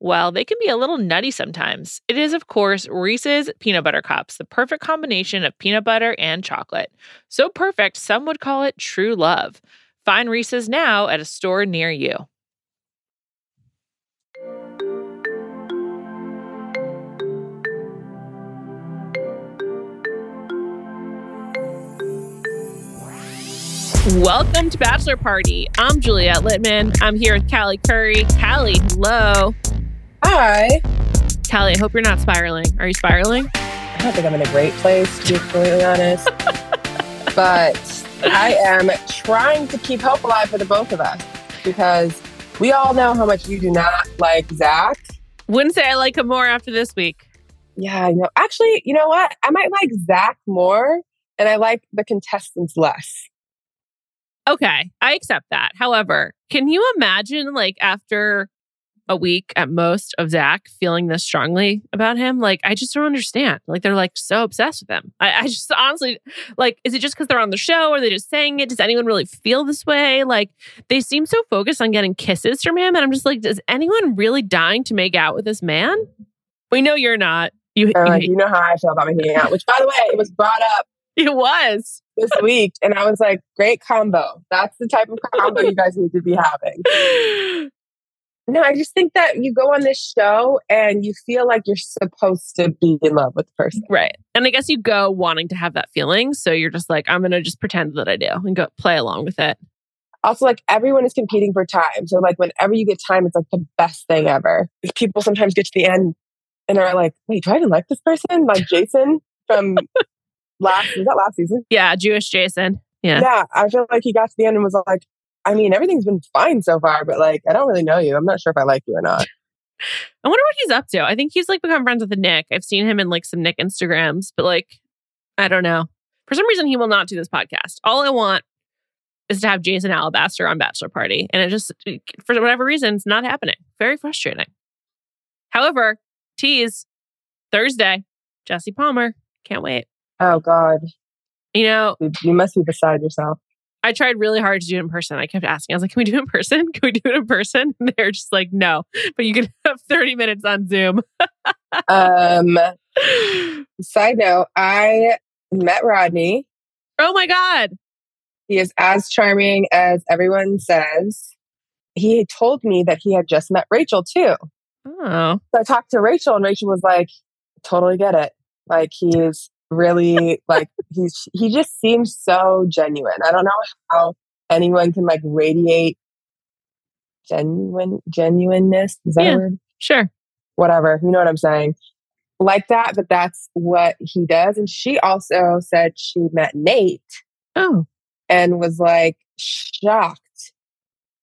well, they can be a little nutty sometimes. It is, of course, Reese's Peanut Butter Cups, the perfect combination of peanut butter and chocolate. So perfect, some would call it true love. Find Reese's now at a store near you. Welcome to Bachelor Party. I'm Juliet Litman. I'm here with Callie Curry. Callie, hello. Hi. Callie, I hope you're not spiraling. Are you spiraling? I don't think I'm in a great place, to be completely honest. but I am trying to keep hope alive for the both of us because we all know how much you do not like Zach. Wouldn't say I like him more after this week. Yeah, I know. Actually, you know what? I might like Zach more and I like the contestants less. Okay, I accept that. However, can you imagine like after a week at most of Zach feeling this strongly about him? Like, I just don't understand. Like, they're like so obsessed with him. I, I just honestly, like, is it just because they're on the show? Or are they just saying it? Does anyone really feel this way? Like, they seem so focused on getting kisses from him. And I'm just like, is anyone really dying to make out with this man? We know you're not. You, uh, you, you know how I feel about making out, which by the way, it was brought up. It was this week. And I was like, great combo. That's the type of combo you guys need to be having. No, I just think that you go on this show and you feel like you're supposed to be in love with the person. Right. And I guess you go wanting to have that feeling. So you're just like, I'm going to just pretend that I do and go play along with it. Also, like everyone is competing for time. So, like, whenever you get time, it's like the best thing ever. People sometimes get to the end and are like, wait, do I even like this person? Like Jason from last, was that last season? Yeah, Jewish Jason. Yeah. Yeah. I feel like he got to the end and was like, I mean, everything's been fine so far, but like, I don't really know you. I'm not sure if I like you or not. I wonder what he's up to. I think he's like become friends with the Nick. I've seen him in like some Nick Instagrams, but like, I don't know. For some reason, he will not do this podcast. All I want is to have Jason Alabaster on Bachelor Party. And it just, for whatever reason, it's not happening. Very frustrating. However, tease Thursday, Jesse Palmer. Can't wait. Oh, God. You know, you must be beside yourself. I tried really hard to do it in person. I kept asking. I was like, "Can we do it in person? Can we do it in person?" And they're just like, "No, but you can have 30 minutes on Zoom." um side note, I met Rodney. Oh my god. He is as charming as everyone says. He told me that he had just met Rachel too. Oh. So I talked to Rachel and Rachel was like, "Totally get it. Like he's really like he's he just seems so genuine. I don't know how anyone can like radiate genuine genuineness. Is that yeah, word? Sure. Whatever. You know what I'm saying. Like that, but that's what he does. And she also said she met Nayte. Oh. And was like shocked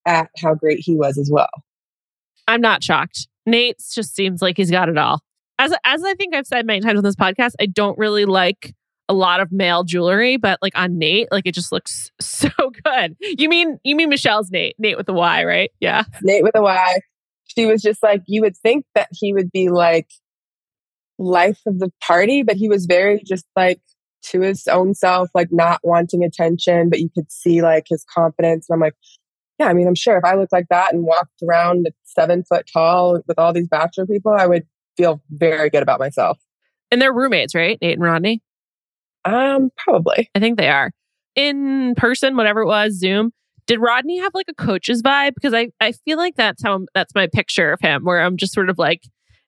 at how great he was as well. I'm not shocked. Nayte just seems like he's got it all as as I think I've said many times on this podcast, I don't really like a lot of male jewelry, but like on Nayte, like it just looks so good. You mean you mean Michelle's Nayte, Nayte with a Y, right? Yeah, Nayte with a Y. she was just like, you would think that he would be like life of the party, but he was very just like to his own self, like not wanting attention, but you could see like his confidence. And I'm like, yeah, I mean, I'm sure if I looked like that and walked around seven foot tall with all these bachelor people, I would feel very good about myself. And they're roommates, right? Nayte and Rodney? Um, probably. I think they are. In person, whatever it was, Zoom, did Rodney have like a coach's vibe? Because I, I feel like that's how that's my picture of him, where I'm just sort of like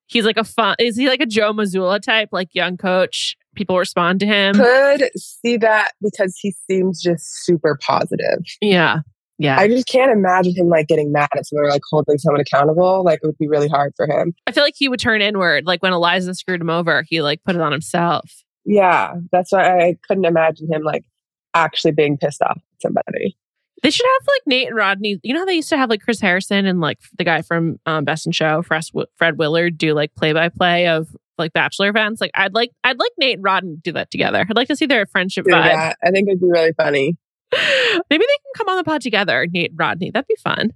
he's like a fun is he like a Joe Mazzulla type, like young coach? People respond to him. Could see that because he seems just super positive. Yeah. Yeah. I just can't imagine him like getting mad at someone or like holding someone accountable. Like it would be really hard for him. I feel like he would turn inward. Like when Eliza screwed him over, he like put it on himself. Yeah. That's why I couldn't imagine him like actually being pissed off at somebody. They should have like Nayte and Rodney. You know how they used to have like Chris Harrison and like the guy from um, Best in Show, Fred Willard, do like play by play of like bachelor events. Like I'd like I'd like Nayte and Rodney do that together. I'd like to see their friendship do vibe. That. I think it'd be really funny. Maybe they can come on the pod together, Nayte and Rodney. That'd be fun.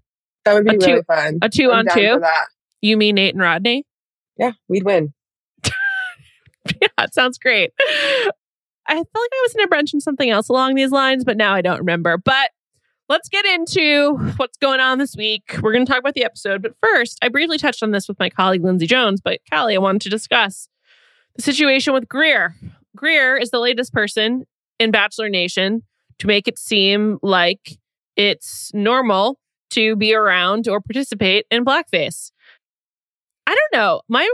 That would be a really two, fun. A 2 I'm on two. You mean Nayte and Rodney? Yeah, we'd win. yeah, it sounds great. I felt like I was in a to mention something else along these lines, but now I don't remember. But let's get into what's going on this week. We're going to talk about the episode, but first, I briefly touched on this with my colleague Lindsay Jones, but Callie, I wanted to discuss the situation with Greer. Greer is the latest person in Bachelor Nation to make it seem like it's normal to be around or participate in blackface. I don't know. My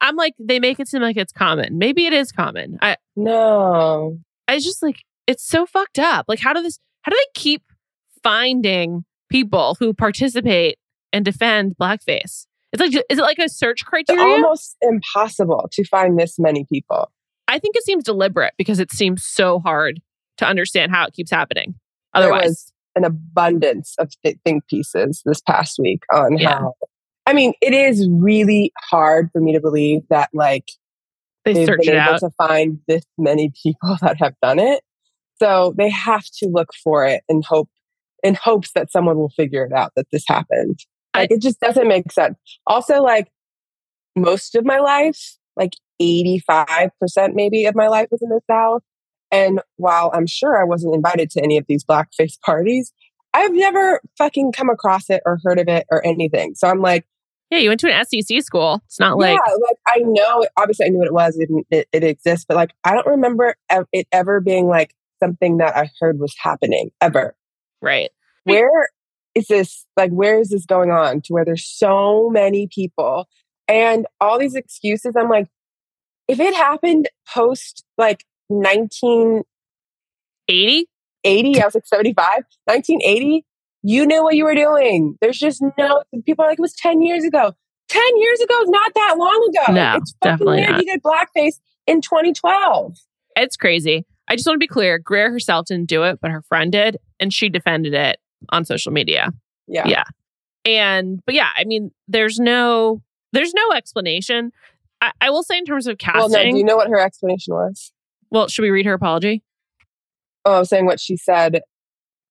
I'm like they make it seem like it's common. Maybe it is common. I no. I just like it's so fucked up. Like how do this how do they keep finding people who participate and defend blackface? It's like is it like a search criteria? It's almost impossible to find this many people. I think it seems deliberate because it seems so hard to understand how it keeps happening. Otherwise, there was an abundance of th- think pieces this past week on yeah. how. I mean, it is really hard for me to believe that like they they've been able out. to find this many people that have done it. So they have to look for it and hope in hopes that someone will figure it out that this happened. Like I, it just doesn't make sense. Also, like most of my life, like 85% maybe of my life was in the South. And while I'm sure I wasn't invited to any of these blackface parties, I've never fucking come across it or heard of it or anything. So I'm like, yeah, you went to an SEC school. It's not like yeah, like I know. Obviously, I knew what it was. It, it, it exists, but like I don't remember it ever being like something that I heard was happening ever. Right. Where is this? Like, where is this going on? To where there's so many people and all these excuses. I'm like, if it happened post like 1980, 80, I was like 75, 1980, you knew what you were doing. There's just no, people are like, it was 10 years ago. 10 years ago is not that long ago. No, it's fucking weird you did blackface in 2012. It's crazy. I just want to be clear. Greer herself didn't do it, but her friend did, and she defended it on social media. Yeah. Yeah. And, but yeah, I mean, there's no, there's no explanation. I, I will say in terms of casting. Well, no, do you know what her explanation was? Well, should we read her apology? Oh, I was saying what she said,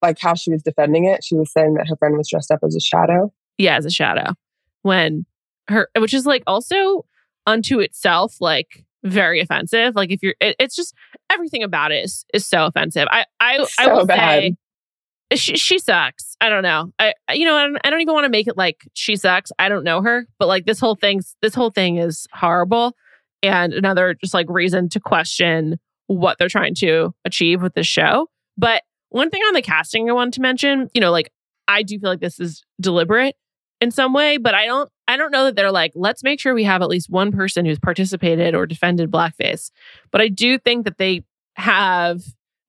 like how she was defending it. She was saying that her friend was dressed up as a shadow. Yeah, as a shadow. When her, which is like also unto itself, like very offensive. Like if you're, it, it's just everything about it is, is so offensive. I, I, so I will bad. say she, she sucks. I don't know. I, you know, I don't, I don't even want to make it like she sucks. I don't know her, but like this whole thing's, this whole thing is horrible. And another just like reason to question what they're trying to achieve with this show. But one thing on the casting I wanted to mention, you know, like I do feel like this is deliberate in some way, but I don't I don't know that they're like, let's make sure we have at least one person who's participated or defended blackface. But I do think that they have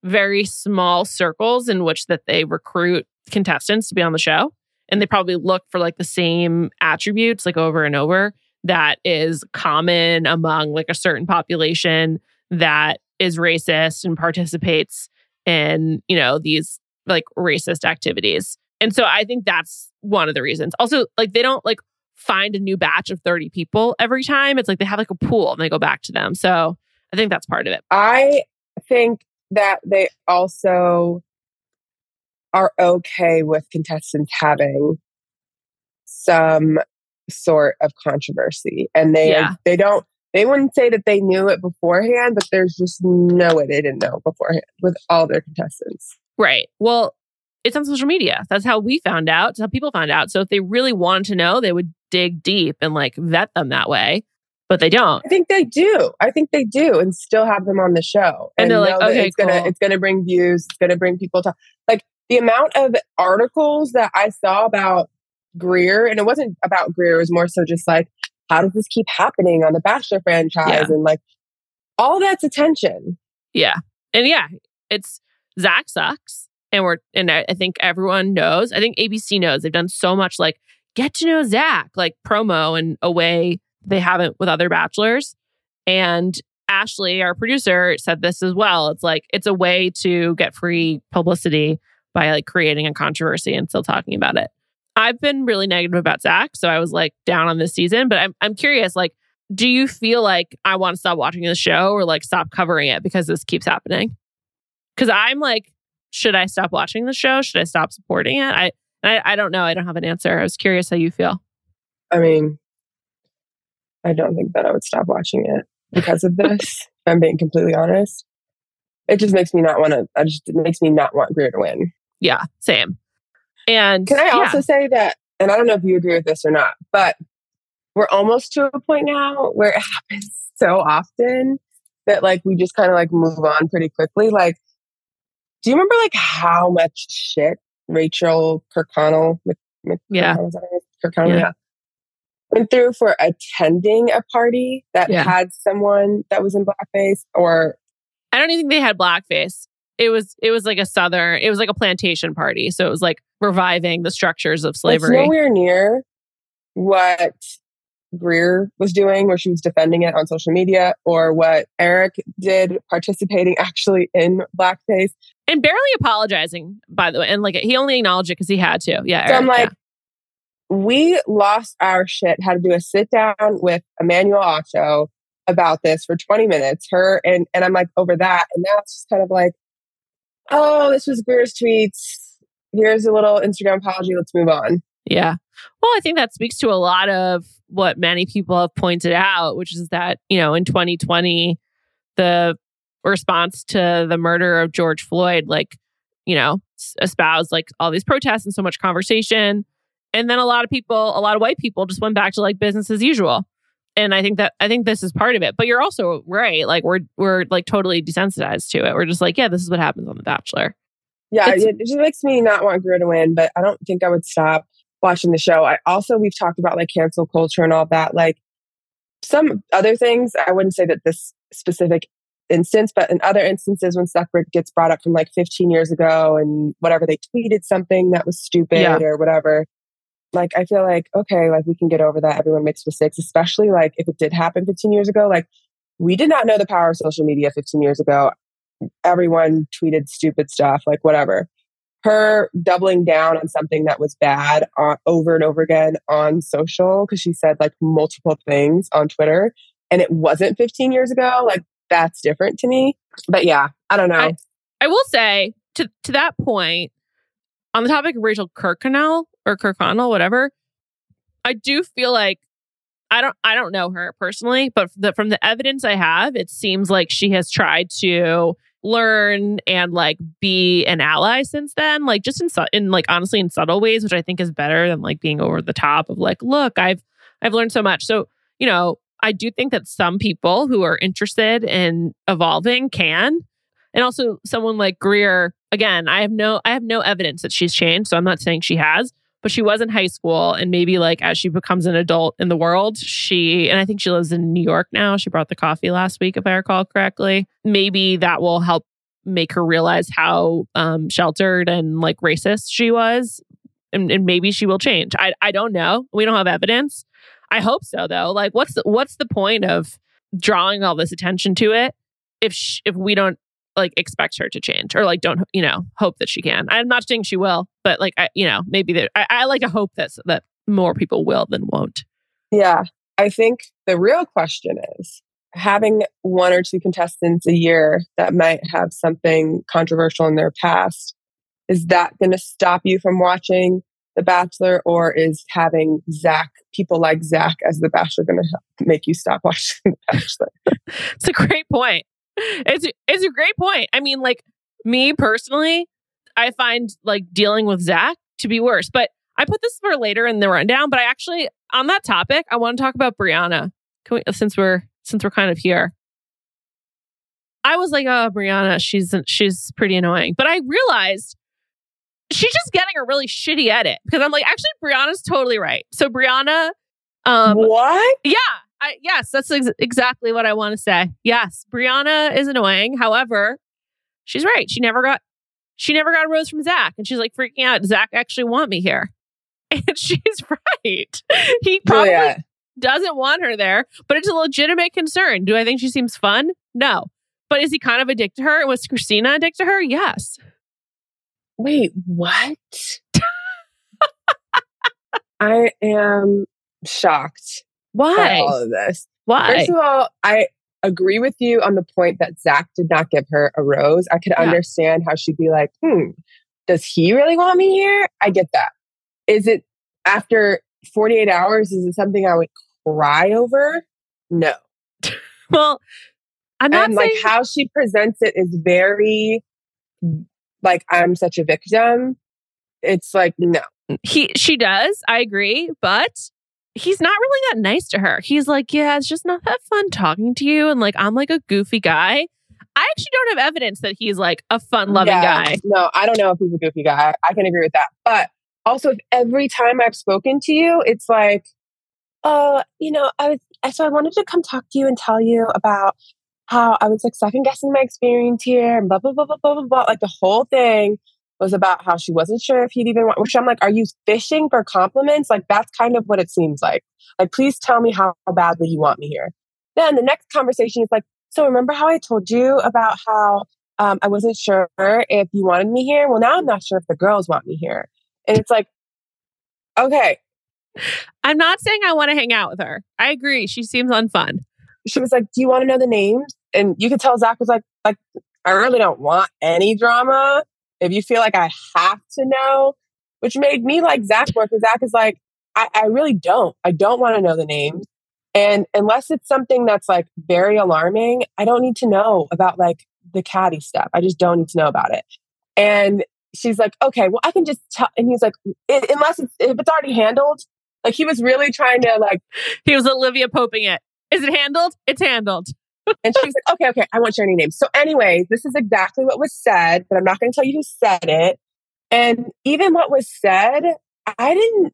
very small circles in which that they recruit contestants to be on the show. And they probably look for like the same attributes like over and over that is common among like a certain population that is racist and participates in, you know, these like racist activities. And so I think that's one of the reasons. Also, like they don't like find a new batch of 30 people every time. It's like they have like a pool and they go back to them. So I think that's part of it. I think that they also are okay with contestants having some sort of controversy. And they Yeah. they don't they wouldn't say that they knew it beforehand, but there's just no way they didn't know beforehand with all their contestants. Right. Well, it's on social media. That's how we found out. That's how people found out. So if they really wanted to know, they would dig deep and like vet them that way. But they don't. I think they do. I think they do, and still have them on the show. And they're like, okay, it's gonna it's gonna bring views. It's gonna bring people to like the amount of articles that I saw about Greer, and it wasn't about Greer. It was more so just like, how does this keep happening on the Bachelor franchise, Yeah. and like all that's attention. Yeah. And yeah, it's Zach sucks. And we're and I, I think everyone knows. I think ABC knows. They've done so much like get to know Zach, like promo in a way they haven't with other bachelors. And Ashley, our producer, said this as well. It's like it's a way to get free publicity by like creating a controversy and still talking about it. I've been really negative about Zach, so I was like down on this season. But I'm I'm curious, like, do you feel like I want to stop watching the show or like stop covering it because this keeps happening? Because I'm like, should I stop watching the show? Should I stop supporting it? I I, I don't know. I don't have an answer. I was curious how you feel. I mean, I don't think that I would stop watching it because of this. if I'm being completely honest. It just makes me not want to. I just it makes me not want Greer to win. Yeah, same. And Can I yeah, also say that, and I don't know if you agree with this or not, but we're almost to a point now where it happens so often that like we just kind of like move on pretty quickly. Like, do you remember like how much shit Rachel Kirkconnell, Mc, Mc, Yeah. Kirkconnell, is that her name? Kirkconnell, Yeah. yeah, went through for attending a party that Yeah. had someone that was in blackface or I don't even think they had blackface. It was it was like a southern. It was like a plantation party. So it was like reviving the structures of It's slavery. nowhere near what Greer was doing, where she was defending it on social media, or what Eric did, participating actually in blackface. and barely apologizing, by the way. And like he only acknowledged it because he had to. Yeah. So I'm Eric, like, we lost our shit. Had to do a sit down with Emmanuel Acho about this for 20 minutes. Her and and I'm like over that, and now it's just kind of like, oh, this was Greer's tweets. Here's a little Instagram apology. Let's move on. Yeah. Well, I think that speaks to a lot of what many people have pointed out, which is that, you know, in 2020, the response to the murder of George Floyd, like, you know, espoused like all these protests and so much conversation. And then a lot of people, a lot of white people just went back to like business as usual. And I think that I think this is part of it. But you're also right. Like we're we're like totally desensitized to it. We're just like, yeah, this is what happens on The Bachelor. Yeah, It's- it, just makes me not want Greer to win, but I don't think I would stop watching the show. I also we've talked about like cancel culture and all that. Like some other things, I wouldn't say that this specific instance, but in other instances when stuff gets brought up from like 15 years ago and whatever they tweeted something that was stupid Yeah. or whatever. Like I feel like okay, like we can get over that. Everyone makes mistakes, especially like if it did happen 15 years ago. Like we did not know the power of social media 15 years ago. Everyone tweeted stupid stuff, like whatever her doubling down on something that was bad uh, over and over again on social because she said like multiple things on Twitter and it wasn't 15 years ago. Like that's different to me. But yeah, I don't know. I- I will say to to that point, on the topic of Rachel Kirkconnell or Kirkconnell, whatever, I do feel like I don't I don't know her personally, but the, from the evidence I have, it seems like she has tried to learn and like be an ally since then, like just in su- in like honestly in subtle ways, which I think is better than like being over the top of like, look, I've I've learned so much. So you know, I do think that some people who are interested in evolving can and also someone like Greer, again, I have no I have no evidence that she's changed, so I'm not saying she has, but she was in high school and maybe like as she becomes an adult in the world, she and I think she lives in New York now. She brought the coffee last week if I recall correctly. Maybe that will help make her realize how um, sheltered and like racist she was and, and maybe she will change. I I don't know. We don't have evidence. I hope so though. Like what's the, what's the point of drawing all this attention to it if sh- if we don't like expect her to change or like don't you know hope that she can i'm not saying she will but like i you know maybe there I, I like to hope that that more people will than won't Yeah. I think the real question is having one or two contestants a year that might have something controversial in their past, is that going to stop you from watching The Bachelor, or is having Zach, people like Zach as The Bachelor, going to make you stop watching The Bachelor? It's a great point. It's it's a great point. I mean, like me personally, I find like dealing with Zach to be worse. But I put this for later in the rundown. But I actually, on that topic, I want to talk about Brianna. Can we, since we're since we're kind of here, I was like, oh, Brianna, she's she's pretty annoying. But I realized she's just getting a really shitty edit because I'm like, actually, Brianna's totally right. So Brianna, um, what? Yeah, I, yes, that's ex- exactly what I want to say. Yes, Brianna is annoying. However, she's right. She never got she never got a rose from Zach, and she's like freaking out. Zach actually want me here, and she's right. He probably Juliet. doesn't want her there, but it's a legitimate concern. Do I think she seems fun? No. But is he kind of addicted to her? And was Christina addicted to her? Yes. Wait, what? I am shocked Why? all of this. Why? First of all, I agree with you on the point that Zach did not give her a rose. I could Yeah. understand how she'd be like, hmm, does he really want me here? I get that. Is it after 48 hours? Is it something I would cry over? No. well, I'm not and saying like how she presents it is very like I'm such a victim. It's like, no. he she does. I agree, but he's not really that nice to her. He's like, yeah, it's just not that fun talking to you, and like I'm like a goofy guy. I actually don't have evidence that he's like a fun loving Yeah. guy. No, I don't know if he's a goofy guy. I can agree with that. But also, if every time I've spoken to you, it's like, oh, you know, I was, so I wanted to come talk to you and tell you about how I was like second guessing my experience here and blah, blah, blah, blah, blah, blah, blah. Like the whole thing was about how she wasn't sure if he'd even want, which I'm like, are you fishing for compliments? Like that's kind of what it seems like. Like, please tell me how badly you want me here. Then the next conversation is like, so remember how I told you about how um, I wasn't sure if you wanted me here. Well, now I'm not sure if the girls want me here. And it's like, okay. I'm not saying I want to hang out with her. I agree. She seems unfun. She was like, do you want to know the names? And you could tell Zach was like, like, I really don't want any drama. If you feel like I have to know, which made me like Zach more because Zach is like, I, I really don't. I don't want to know the names. And unless it's something that's like very alarming, I don't need to know about like the caddy stuff. I just don't need to know about it. And she's like, okay, well, I can just tell. And he's like, unless it's, if it's already handled, like he was really trying to like, He was Olivia poping it. Is it handled? It's handled. And she was like, okay, okay, I won't share any names. So, anyways, this is exactly what was said, but I'm not going to tell you who said it. And even what was said, I didn't,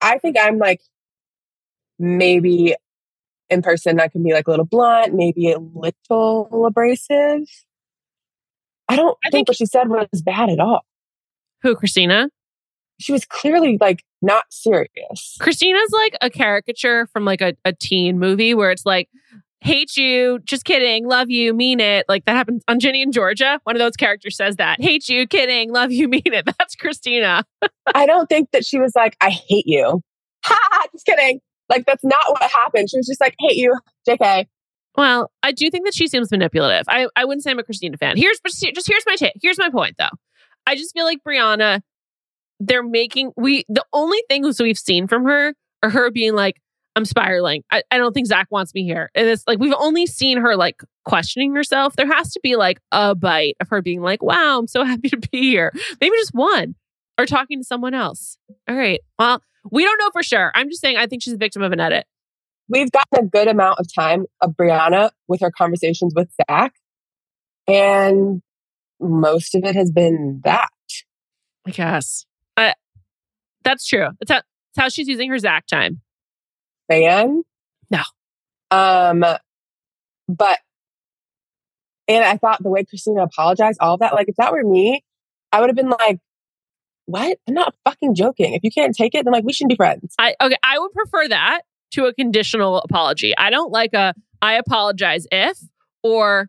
I think I'm like, maybe in person, I can be like a little blunt, maybe a little abrasive. I don't I think, think- what she said was bad at all. Who, Christina? She was clearly like not serious. Christina's like a caricature from like a, a teen movie where it's like, hate you, just kidding, love you, mean it. Like that happens on Ginny and Georgia. One of those characters says that. Hate you, kidding, love you, mean it. That's Christina. I don't think that she was like, I hate you. Ha, ha, just kidding. Like, that's not what happened. She was just like, hate you, JK. Well, I do think that she seems manipulative. I, I wouldn't say I'm a Christina fan. Here's but just here's my take. Here's my point though. I just feel like Brianna, they're making we the only things we've seen from her are her being like, I'm spiraling. I, I don't think Zach wants me here. And it's like we've only seen her like questioning herself. There has to be like a bite of her being like, wow, I'm so happy to be here. Maybe just one. Or talking to someone else. All right. Well, we don't know for sure. I'm just saying I think she's a victim of an edit. We've gotten a good amount of time of Brianna with her conversations with Zach. And most of it has been that. I guess. I, that's true. That's how, that's how she's using her Zach time. Fan. No. Um, but and I thought the way Christina apologized, all of that, like if that were me, I would have been like, "What? I'm not fucking joking. If you can't take it, then like we shouldn't be friends." I okay. I would prefer that to a conditional apology. I don't like a I apologize if or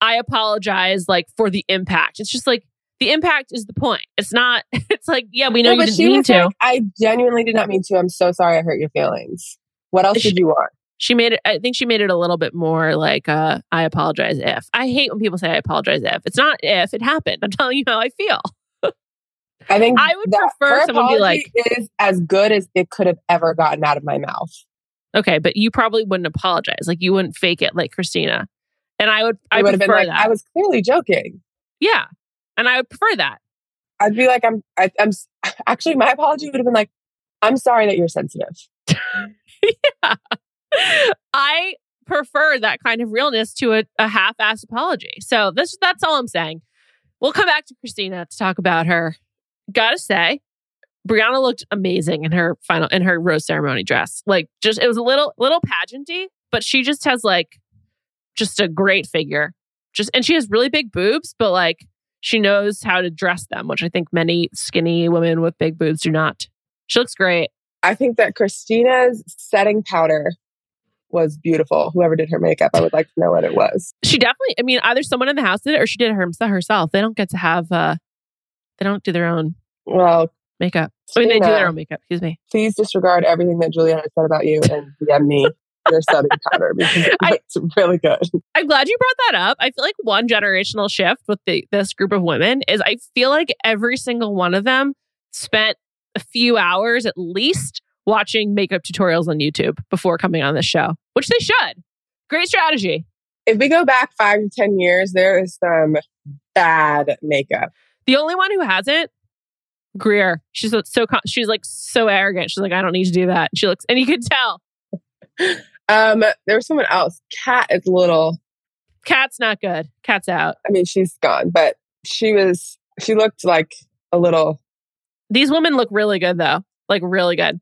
I apologize like for the impact. It's just like the impact is the point. It's not. It's like yeah, we know No, you didn't mean to. "I genuinely did not mean to. I'm so sorry. I hurt your feelings. What else She- did you want?" she made it. I think she made it a little bit more like uh, I apologize if. I hate when people say I apologize if. It's not if it happened. I'm telling you how I feel. I think I would prefer someone be like, is as good as it could have ever gotten out of my mouth. okay, but you probably wouldn't apologize. Like you wouldn't fake it like Christina. And I would, I I would have been prefer like, that. I was clearly joking. yeah. And I would prefer that. I'd be like, I'm, I, I'm actually, my apology would have been like, I'm sorry that you're sensitive. I prefer that kind of realness to a, a half-assed apology. So this that's all I'm saying. We'll come back to Christina to talk about her. Gotta say, Brianna looked amazing in her final in her rose ceremony dress. Like just it was a little little pageanty, but she just has like just a great figure. Just and she has really big boobs, but like she knows how to dress them, which I think many skinny women with big boobs do not. She looks great. I think that Christina's setting powder was beautiful. Whoever did her makeup, I would like to know what it was. She definitely, I mean, either someone in the house did it or she did it herself. They don't get to have, uh, they don't do their own Well, makeup. I mean, they do their own makeup. Excuse me. please disregard everything that Juliana said about you and DM me your setting powder because it's really good. I'm glad you brought that up. I feel like one generational shift with the, this group of women is I feel like every single one of them spent a few hours at least watching makeup tutorials on YouTube before coming on this show, which they should. Great strategy. If we go back five to 10 years, there is some bad makeup. The only one who hasn't, Greer. She's so, she's like so arrogant. She's like, I don't need to do that. She looks, and you can tell. Um, there was someone else. Cat is little, Cat's not good. Cat's out. I mean, she's gone, but she was, she looked like a little, These women look really good though. Like really good.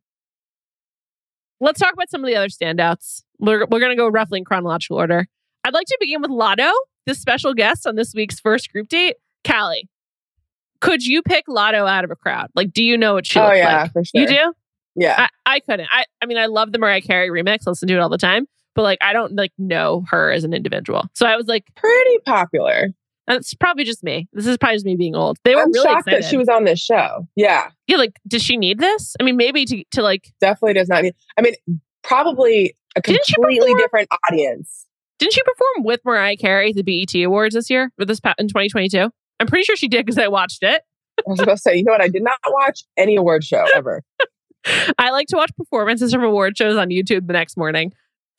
Let's talk about some of the other standouts. We're, we're going to go roughly in chronological order. I'd like to begin with Latto, the special guest on this week's first group date. Callie, could you pick Latto out of a crowd? Like, do you know what she oh looks yeah, like? for sure. You do? Yeah. I, I couldn't. I, I mean, I love the Mariah Carey remix. Listen to it all the time. But like, I don't like know her as an individual. So I was like, Pretty popular. That's probably just me. This is probably just me being old. They were I'm really shocked excited. that she was on this show. Yeah. yeah, like, does she need this? I mean, maybe to to like, Definitely does not need, I mean, probably a completely different audience. didn't she perform with Mariah Carey at the BET Awards this year or this in 2022? I'm pretty sure she did because I watched it. I was about to say, you know what? I did not watch any award show ever. I like to watch performances from award shows on YouTube the next morning.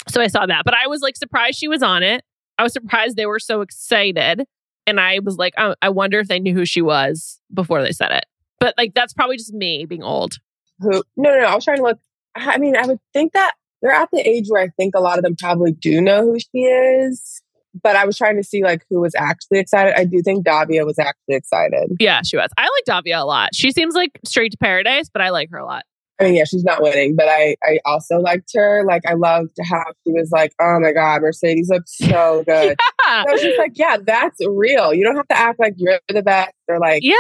So I saw that, but I was like surprised she was on it. I was surprised they were so excited. And I was like, oh, I wonder if they knew who she was before they said it. But like, that's probably just me being old. Who? No, no, no. I was trying to look. I mean, I would think that they're at the age where I think a lot of them probably do know who she is. But I was trying to see like who was actually excited. I do think Davia was actually excited. Yeah, she was. I like Davia a lot. She seems like straight to paradise, but I like her a lot. I mean, yeah, she's not winning, but I, I also liked her. Like, I loved how she was like, "Oh my god, Mercedes looks so good." Yeah. I was just like, "Yeah, that's real. You don't have to act like you're the best or like, Yeah,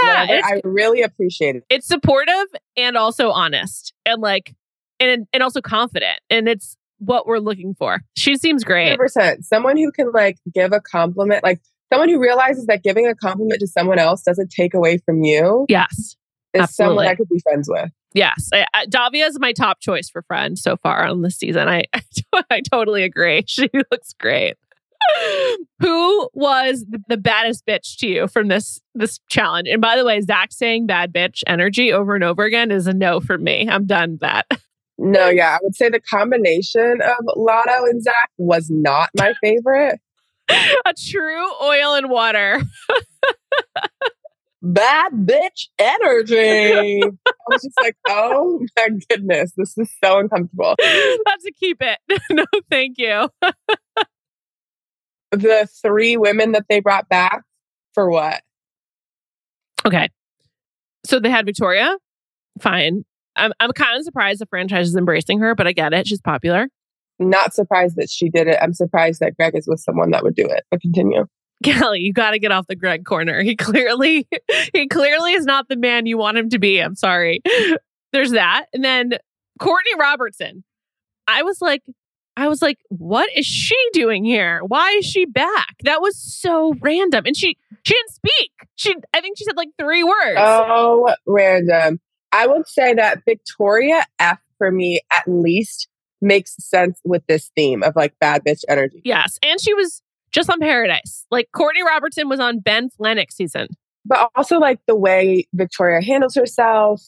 I really appreciate it. It's supportive and also honest and like and and also confident. And it's what we're looking for. She seems great. 100%. Someone who can like give a compliment, like someone who realizes that giving a compliment to someone else doesn't take away from you Yes. is Absolutely. someone I could be friends with. Yes. I, I, Davia is my top choice for friend so far on this season. I I totally agree. She looks great. Who was the, baddest bitch to you from this this challenge? And by the way, Zach saying bad bitch energy over and over again is a no for me. I'm done with that. No, yeah, I would say the combination of Latto and Zach was not my favorite. a true oil and water. Bad bitch energy. I was just like, oh my goodness, this is so uncomfortable. That's a keep it. no, thank you. The three women that they brought back for what? Okay. So they had Victoria. Fine. I'm I'm kind of surprised the franchise is embracing her, but I get it. She's popular. Not surprised that she did it. I'm surprised that Greg is with someone that would do it. But continue. Kelly, you got to get off the Greg corner. He clearly, he clearly is not the man you want him to be. I'm sorry. There's that, and then Courtney Robertson. I was like, I was like, what is she doing here? Why is she back? That was so random, and she she didn't speak. She, I think she said like three words. Oh, random. I would say that Victoria F for me at least makes sense with this theme of like bad bitch energy. Yes, and she was just on Paradise. Like Courtney Robertson was on Ben Flajnik's season. but also like the way Victoria handles herself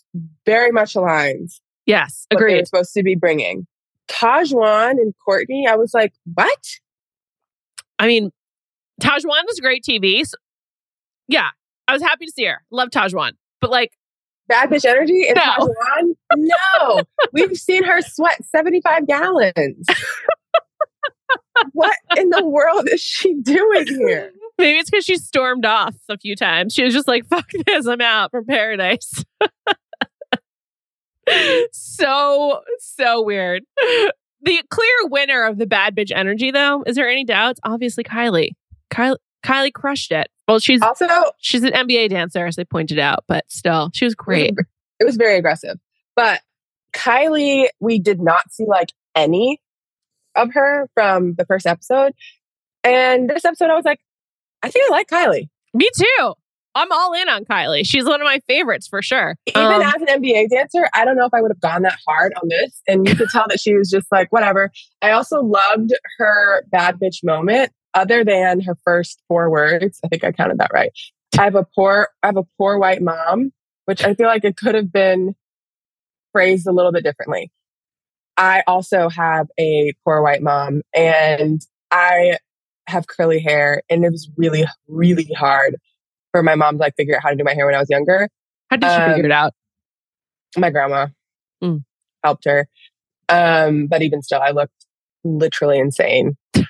very much aligns. Yes, agreed. what. They're supposed to be bringing Tahzjuan and Courtney. I was like, what? I mean, Tahzjuan was great TV. So yeah, I was happy to see her. Love Tahzjuan, but like bad bitch energy in No. Tahzjuan? No, we've seen her sweat seventy five gallons. what in the world is she doing here? maybe it's because she stormed off a few times. She was just like, "Fuck this, I'm out from Paradise." so so weird. The clear winner of the bad bitch energy, though, is there any doubts? Obviously, Kylie. Kylie, Kylie crushed it. Well, she's Also, she's an NBA dancer, as they pointed out, but still, she was great. It was very aggressive. But Kylie, we did not see like any of her from the first episode. And this episode, I was like, I think I like Kylie. Me too. I'm all in on Kylie. She's one of my favorites for sure. Even Um, as an NBA dancer, I don't know if I would have gone that hard on this. And you could tell that she was just like, whatever. I also loved her bad bitch moment, other than her first four words. I think I counted that right. I have a poor, I have a poor white mom, which I feel like it could have been phrased a little bit differently. I also have a poor white mom and I have curly hair and it was really, really hard for my mom to like figure out how to do my hair when I was younger how did she um, figure it out? my grandma Mm. helped her. Um, but even still, I looked literally insane 50%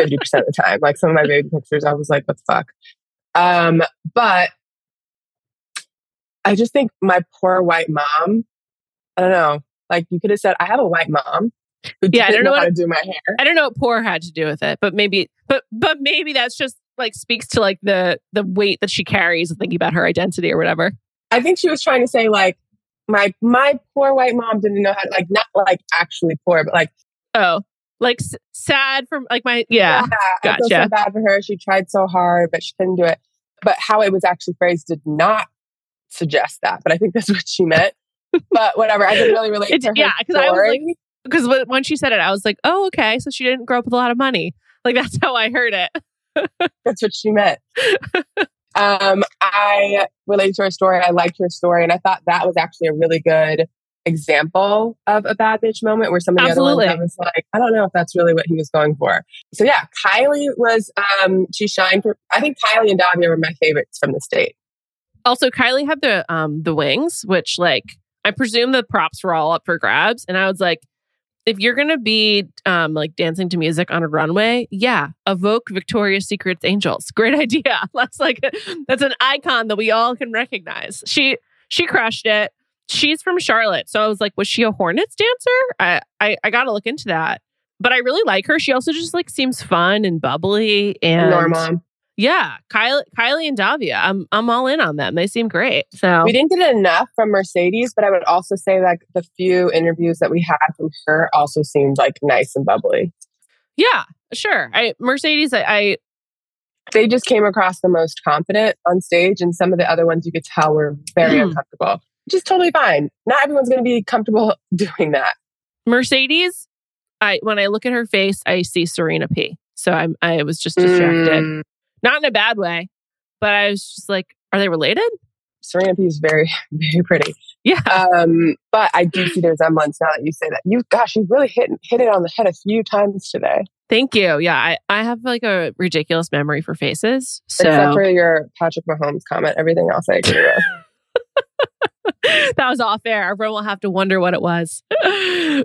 of the time. Like some of my baby pictures, I was like, what the fuck? Um, but I just think my poor white mom, I don't know, like you could have said, I have a white mom who Yeah, I don't know know how to do my hair. I don't know what poor had to do with it, but maybe, but but maybe that's just like speaks to like the the weight that she carries, and thinking about her identity or whatever. I think she was trying to say like, my my poor white mom didn't know how to like not like actually poor, but like Oh, like s- sad from like my yeah. I feel gotcha. so bad for her. She tried so hard, but she couldn't do it. But how it was actually phrased did not suggest that. But I think that's what she meant. but whatever, I can really relate It- to her yeah, 'cause I was like- Because when she said it, I was like, oh okay, so she didn't grow up with a lot of money. Like that's how I heard it. That's what she meant. um, I related to her story. I liked her story, and I thought that was actually a really good example of a bad bitch moment where some of the other ones I was like, I don't know if that's really what he was going for. So yeah, Kylie was um she shined for I think Kylie and Davia were my favorites from the state. Also, Kylie had the um the wings, which like I presume the props were all up for grabs, and I was like, if you're gonna be um like dancing to music on a runway, yeah, evoke Victoria's Secret's Angels. Great idea. That's like that's an icon that we all can recognize. She she crushed it. She's from Charlotte, so I was like, was she a Hornets dancer? I I, I got to look into that. But I really like her. She also just like seems fun and bubbly and Norma. Yeah, Kylie, Kylie and Davia. I'm I'm all in on them. They seem great. So We didn't get enough from Mercedes, but I would also say like the few interviews that we had from her also seemed like nice and bubbly. yeah, sure. I Mercedes. I, I They just came across the most confident on stage, and some of the other ones you could tell were very Mhm. uncomfortable. Which is totally fine. Not everyone's going to be comfortable doing that. Mercedes. I when I look at her face, I see Serena P. So I'm I was just distracted, Mm, not in a bad way, but I was just like, are they related? Serena P is very, very pretty. Yeah. Um, but I do see the resemblance now that you say that. You, gosh, you really hit hit it on the head a few times today. Thank you. Yeah, I, I have like a ridiculous memory for faces. So Except for your Patrick Mahomes comment. Everything else I agree with. that was off air. Everyone will have to wonder what it was.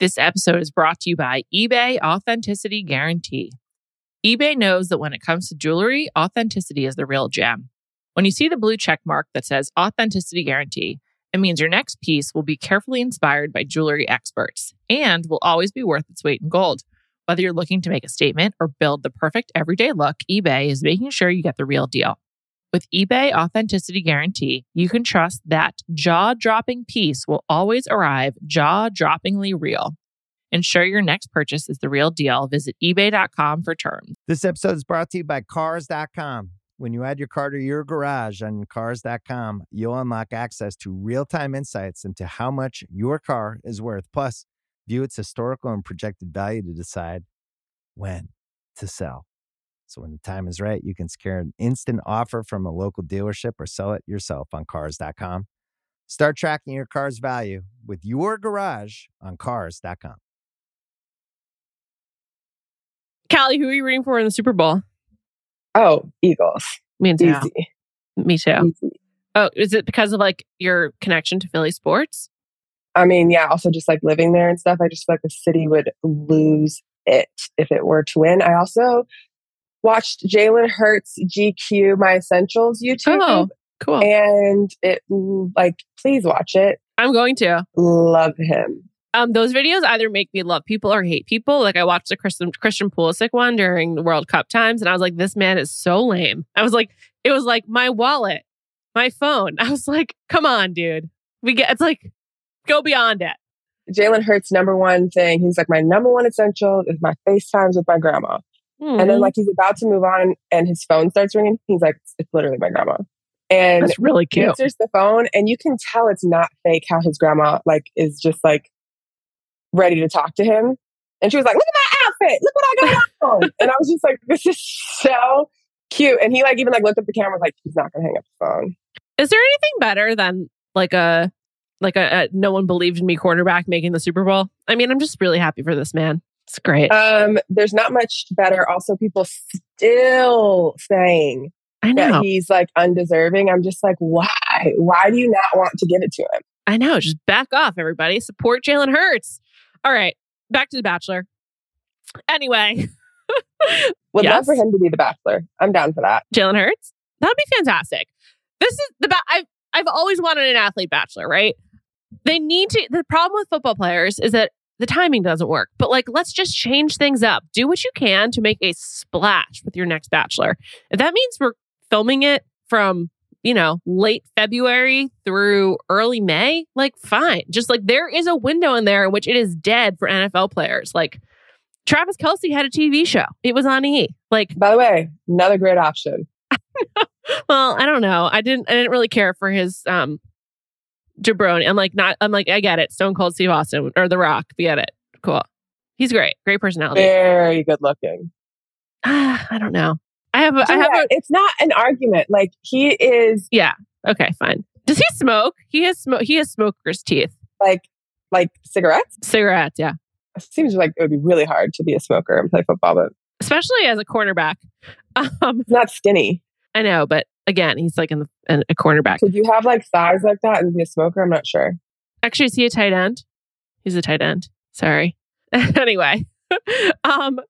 This episode is brought to you by eBay Authenticity Guarantee. eBay knows that when it comes to jewelry, authenticity is the real gem. When you see the blue check mark that says Authenticity Guarantee, it means your next piece will be carefully inspired by jewelry experts and will always be worth its weight in gold. Whether you're looking to make a statement or build the perfect everyday look, eBay is making sure you get the real deal. With eBay Authenticity Guarantee, you can trust that jaw dropping piece will always arrive jaw droppingly real. Ensure your next purchase is the real deal. Visit eBay.com for terms. This episode is brought to you by Cars.com. When you add your car to your garage on Cars.com, you'll unlock access to real time insights into how much your car is worth. Plus, view its historical and projected value to decide when to sell. So when the time is right, you can secure an instant offer from a local dealership or sell it yourself on Cars.com. Start tracking your car's value with your garage on Cars.com. Callie, who are you rooting for in the Super Bowl? Oh, Eagles. Me too. Easy. Me too. Easy. Oh, is it because of like your connection to Philly sports? I mean, yeah, also just like living there and stuff. I just feel like the city would lose it if it were to win. I also watched Jalen Hurts GQ My Essentials YouTube. Oh, cool. And it like, please watch it. I'm going to. Love him. Um, those videos either make me love people or hate people. Like I watched the Christian Christian Pulisic one during the World Cup times, and I was like, this man is so lame. I was like, it was like my wallet, my phone. I was like, come on, dude. We get it's like go beyond it. Jalen Hurts' number one thing. He's like, my number one essential is my FaceTimes with my grandma. And then Mhm. like he's about to move on and his phone starts ringing. He's like, it's literally my grandma. And it's really he cute. answers the phone and you can tell it's not fake how his grandma like is just like ready to talk to him. And she was like, look at my outfit. Look what I got on. and I was just like, this is so cute. And he like even like looked at the camera like he's not gonna hang up the phone. Is there anything better than like a like a, a no one believed in me quarterback making the Super Bowl? I mean, I'm just really happy for this man. It's great. Um, there's not much better. Also, people still saying I know. that he's like undeserving. I'm just like, why? Why do you not want to give it to him? I know. Just back off, everybody. Support Jalen Hurts. All right, back to the Bachelor. Anyway, Would Yes. love for him to be the bachelor. I'm down for that. Jalen Hurts. That would be fantastic. This is the ba- I've I've always wanted an athlete bachelor, right? They need to. The problem with football players is that the timing doesn't work. But like, let's just change things up. Do what you can to make a splash with your next bachelor. If that means we're filming it from you know late February through early May, like fine. Just like there is a window in there in which it is dead for NFL players. Like Travis Kelce had a TV show. It was on E. Like By the way, another great option. well, I don't know. I didn't. I didn't really care for his um, jabroni. I'm like not. I'm like I get it. Stone Cold Steve Austin or The Rock. Get it. Cool. He's great. Great personality. Very good looking. Ah, I don't know. I have. A, I have a. it's not an argument. Like he is Yeah. Okay. Fine. Does he smoke? He has smoke. He has smoker's teeth. like like cigarettes. Cigarettes. Yeah. It seems like it would be really hard to be a smoker and play football, but Especially as a cornerback. Um, not skinny. I know, but again, he's like in, the, in a cornerback. Could you have like thighs like that and be a smoker? I'm not sure. Actually, is he a tight end? He's a tight end. Sorry. anyway, um,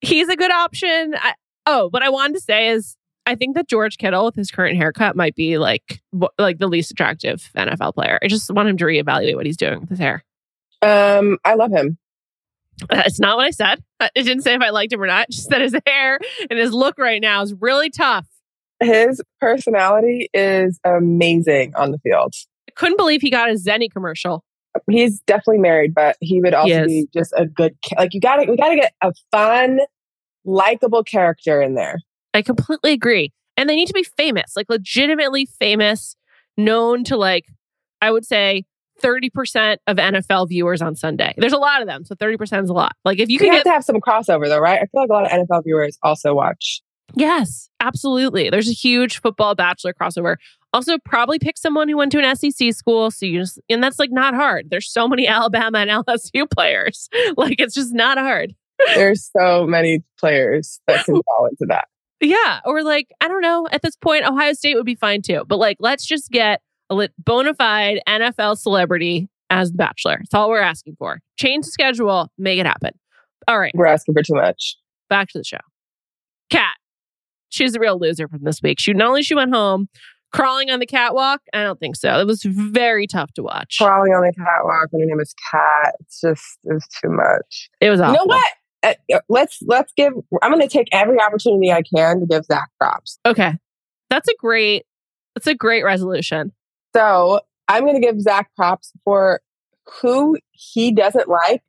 he's a good option. I, oh, what I wanted to say is, I think that George Kittle with his current haircut might be like like the least attractive NFL player. I just want him to reevaluate what he's doing with his hair. Um, I love him. It's not what I said. I didn't say if I liked him or not. Just that his hair and his look right now is really tough. His personality is amazing on the field. I couldn't believe he got a Zenny commercial. He's definitely married, but he would also is. be just a good like you got to we got to get a fun, likable character in there. I completely agree. And they need to be famous, like legitimately famous, known to like, I would say 30% of NFL viewers on Sunday. There's a lot of them. So 30% is a lot. Like if you You can have get, to have some crossover though, right? I feel like a lot of NFL viewers also watch. Yes, absolutely. There's a huge football bachelor crossover. Also, probably pick someone who went to an SEC school. So you just, and that's like not hard. There's so many Alabama and LSU players. Like it's just not hard. There's so many players that can fall into that. Yeah. Or like, I don't know, at this point, Ohio State would be fine too. But like, let's just get a lit- bona fide NFL celebrity as the bachelor. That's all we're asking for. Change the schedule, make it happen. All right, We're asking for too much. back to the show. Kat, she's the real loser from this week. She not only she went home crawling on the catwalk. I don't think so. It was very tough to watch. Crawling on the catwalk when her name is Cat. It's just it was too much. It was awful. You know what? uh, let's let's give. I'm going to take every opportunity I can to give Zach props. Okay. That's a great that's a great resolution. So I'm going to give Zach props for who he doesn't like.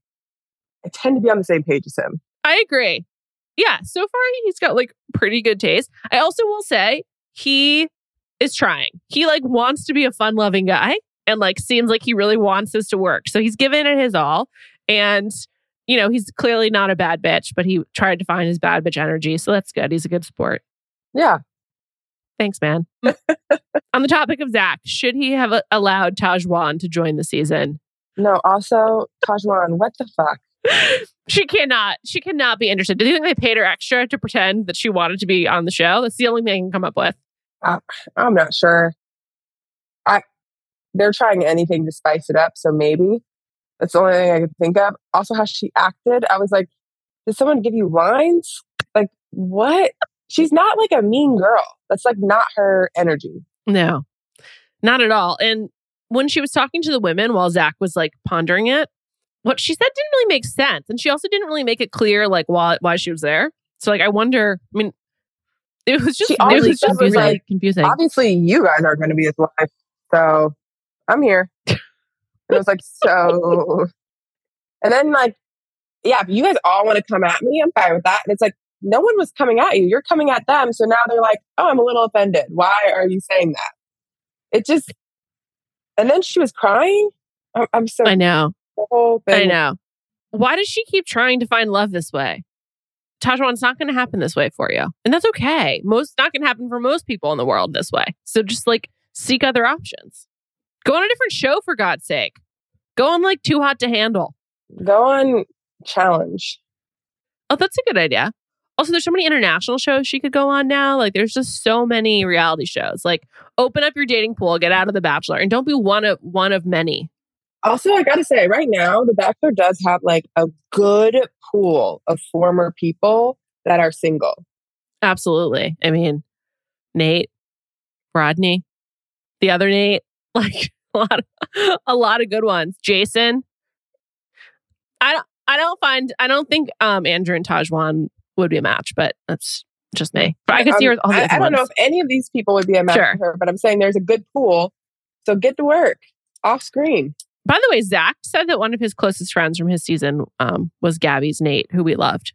I tend to be on the same page as him. I agree. Yeah, so far he's got like pretty good taste. I also will say he is trying. He like wants to be a fun-loving guy and like seems like he really wants this to work. So he's given it his all and you know, he's clearly not a bad bitch, but he tried to find his bad bitch energy. So that's good. He's a good sport. Yeah. Thanks, man. On the topic of Zach, should he have a- allowed Tahzjuan to join the season? No, also, Tahzjuan, what the fuck? she cannot. She cannot be interested. Do you think they paid her extra to pretend that she wanted to be on the show? That's the only thing I can come up with. I'm not sure. I they're trying anything to spice it up, so maybe that's the only thing I could think of. Also, how she acted, I was like, did someone give you lines? Like what? She's not like a mean girl. That's like not her energy. No, not at all. And when she was talking to the women while Zach was like pondering it, what she said didn't really make sense. And she also didn't really make it clear like why why she was there. So like I wonder, I mean, it was just it was just was really like, confusing. Obviously, you guys aren't going to be his wife, so I'm here. And it was like so. And then like, yeah, if you guys all want to come at me, I'm fine with that. And it's like no one was coming at you. You're coming at them. So now they're like, oh, I'm a little offended. Why are you saying that? It just. And then she was crying. I'm, I'm so. I know. The whole thing. I know. Why does she keep trying to find love this way? Tahzjuan, it's not going to happen this way for you. And that's okay. Most not going to happen for most people in the world this way. So just like seek other options. Go on a different show for God's sake. Go on like Too Hot to Handle. Go on challenge. Oh, that's a good idea. Also, there's so many international shows she could go on now. Like, there's just so many reality shows. Like, open up your dating pool, get out of The Bachelor, and don't be one of one of many. Also, I gotta say, right now, The Bachelor does have like a good pool of former people that are single. Absolutely. I mean, Nate, Rodney, the other Nate, like a lot of, a lot of good ones. Jason. I don't I don't find I don't think um Andrew and Tahzjuan would be a match, but that's just me. But I could see her Um, all I, I don't know if any of these people would be a match Sure. for her, but I'm saying there's a good pool. So get to work off screen. By the way, Zach said that one of his closest friends from his season um was Gabby's Nate, who we loved.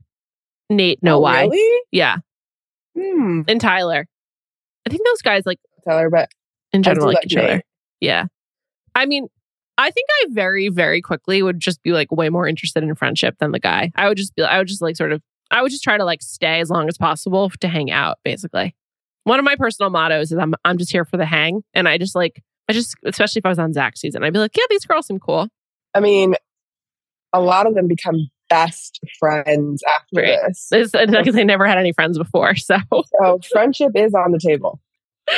Nate, know Oh, why? Really? Yeah. Hmm. And Tyler. I think those guys like Tyler, but in general like each other. Yeah. I mean, I think I very, very quickly would just be like way more interested in friendship than the guy. I would just be, I would just like sort of, I would just try to like stay as long as possible to hang out, basically. One of my personal mottos is I'm, I'm just here for the hang. And I just like, I just, especially if I was on Zach's season, I'd be like, yeah, these girls seem cool. I mean, a lot of them become best friends after Right. this. It's, like they never had any friends before. So, So friendship is on the table.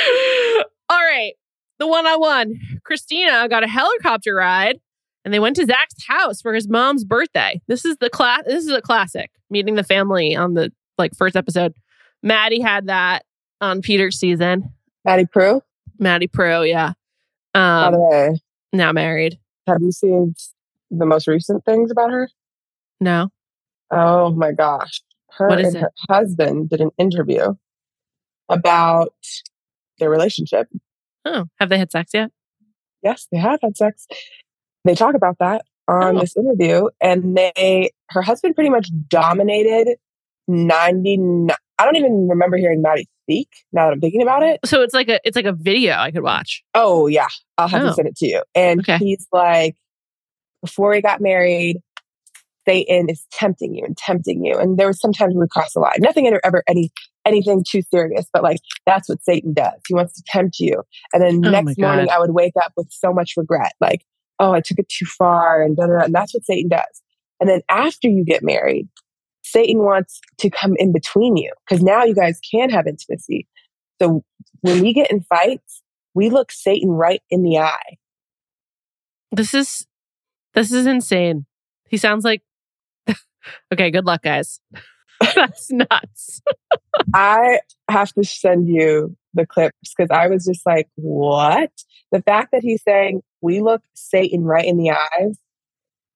all right. The one on one. Christina got a helicopter ride and they went to Zach's house for his mom's birthday. This is the class this is a classic. Meeting the family on the like first episode. Maddie had that on Peter's season. Maddie Prue, Maddie Pro, yeah. By the Um way, now married. have you seen the most recent things about her? No. Oh my gosh. Her What is and it? her husband did an interview about their relationship. Oh, have they had sex yet? Yes, they have had sex. They talk about that on Oh. this interview, and they her husband pretty much dominated ninety. I don't even remember hearing Maddie speak. Now that I'm thinking about it. So it's like a it's like a video I could watch. Oh yeah, I'll have Oh. to send it to you. And Okay. he's like, before he got married, Satan is tempting you and tempting you. And there was sometimes we cross the line. Nothing ever, ever any anything too serious, but like that's what Satan does. He wants to tempt you. And then Oh next morning, I would wake up with so much regret, like, oh, I took it too far, and da, da, da. and that's what Satan does. And then after you get married, Satan wants to come in between you because now you guys can have intimacy. So when we get in fights, we look Satan right in the eye. This is this is insane. He sounds like Okay, good luck, guys. That's nuts. I have to send you the clips because I was just like, what? The fact that he's saying we look Satan right in the eyes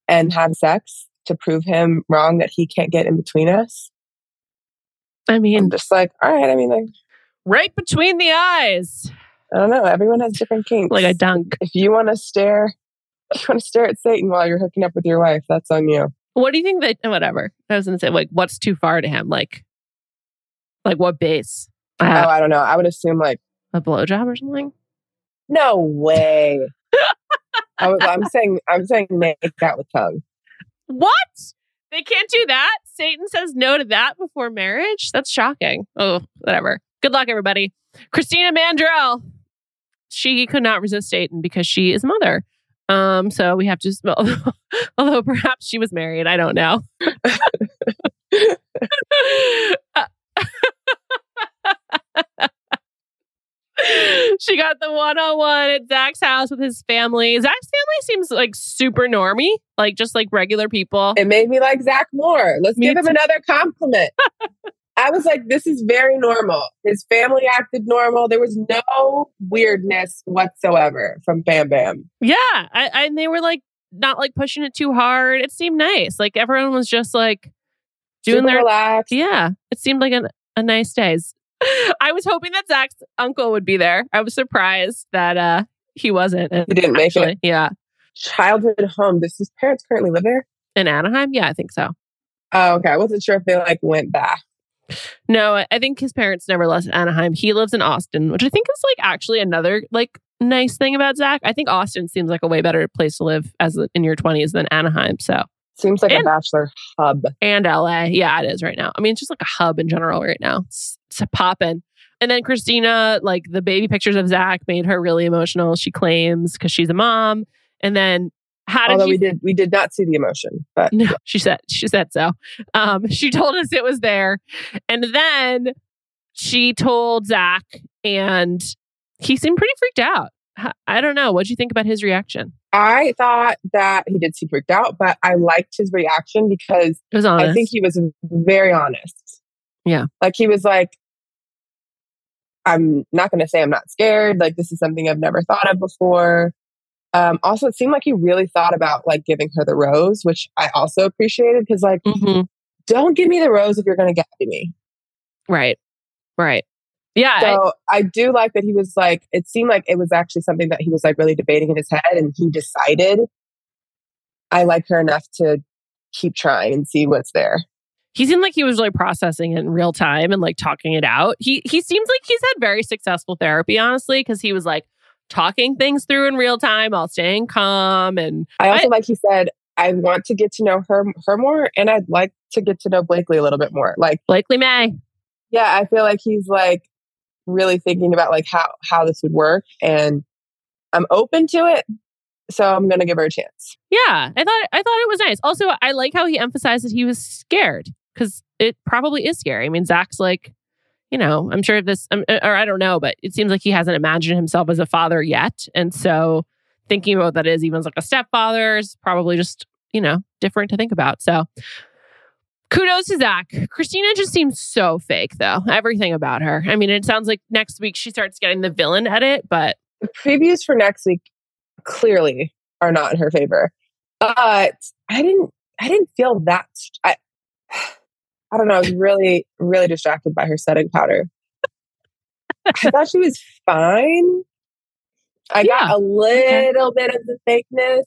and have sex, to prove him wrong that he can't get in between us. I mean, I'm just like, all right. I mean, like, right between the eyes, I don't know. Everyone has different kinks. like a dunk. if you want to stare, if you want to stare at Satan while you're hooking up with your wife, that's on you. What do you think that? Whatever. I was gonna say, like, what's too far to him? Like, like what base? oh, Uh, I don't know. I would assume like, a blowjob or something? no way. I was, I'm saying, I'm saying make out with tongue. What? They can't do that? Satan says no to that before marriage? That's shocking. Oh, whatever. Good luck, everybody. Christina Mandrell. She could not resist Satan because she is a mother. Um, so we have to, although, although perhaps she was married, I don't know. she got the one on one at Zach's house with his family. Zach's family seems like super normy, like just like regular people. It made me like Zach more. Let's Me give him too. another compliment. I was like, this is very normal. His family acted normal. There was no weirdness whatsoever from Bam Bam. Yeah, I, I, and they were like not like pushing it too hard. It seemed nice. Like everyone was just like doing Super their relaxed. yeah. It seemed like a, a nice day. I was hoping that Zach's uncle would be there. I was surprised that uh he wasn't. He didn't make it. Yeah, Childhood home. Does his parents currently live there? in Anaheim. Yeah, I think so. Oh, okay. I wasn't sure if they like went back. No, I- I think his parents never left Anaheim. He lives in Austin, which I think is like actually another like nice thing about Zach. I think Austin seems like a way better place to live as in your twenties than Anaheim. So Seems like And- a bachelor hub. and LA. Yeah, it is right now. I mean, it's just like a hub in general right now. It's, it's a poppin'. And then Christina, like the baby pictures of Zach made her really emotional. She claims because she's a mom. And then how did Although you? we did we did not see the emotion, but no, she said she said so. Um, she told us it was there, and then she told Zach, and he seemed pretty freaked out. I don't know. What do you think about his reaction? I thought that he did seem freaked out, but I liked his reaction because. I think he was very honest. Yeah. Like he was like, I'm not going to say I'm not scared. Like this is something I've never thought of before. Um, also, it seemed like he really thought about like giving her the rose, which I also appreciated because like, Mhm. don't give me the rose if you're going to get me. right, right. Yeah, I- So I do like that he was like, it seemed like it was actually something that he was like really debating in his head and he decided I like her enough to keep trying and see what's there. He seemed like he was really processing it in real time and like talking it out. He he seems like he's had very successful therapy, honestly, because he was like talking things through in real time while staying calm and I also like he said, I want to get to know her her more and I'd like to get to know Blakely a little bit more. Like, Blakely May. yeah, I feel like he's like really thinking about like how how this would work and I'm open to it. So I'm gonna give her a chance. Yeah, I thought I thought it was nice. Also, I like how he emphasized that he was scared because it probably is scary. I mean, Zach's like, you know, I'm sure this, um, or I don't know, but it seems like he hasn't imagined himself as a father yet, and so thinking about that is, even as like a stepfather, is probably just you know different to think about. So. Kudos to Zach. Christina just seems so fake, though. Everything about her. I mean, it sounds like next week she starts getting the villain edit, but The previews for next week clearly are not in her favor. But I didn't I didn't feel that I I don't know, I was really, really distracted by her setting powder. I thought she was fine. I got a little bit of the fakeness,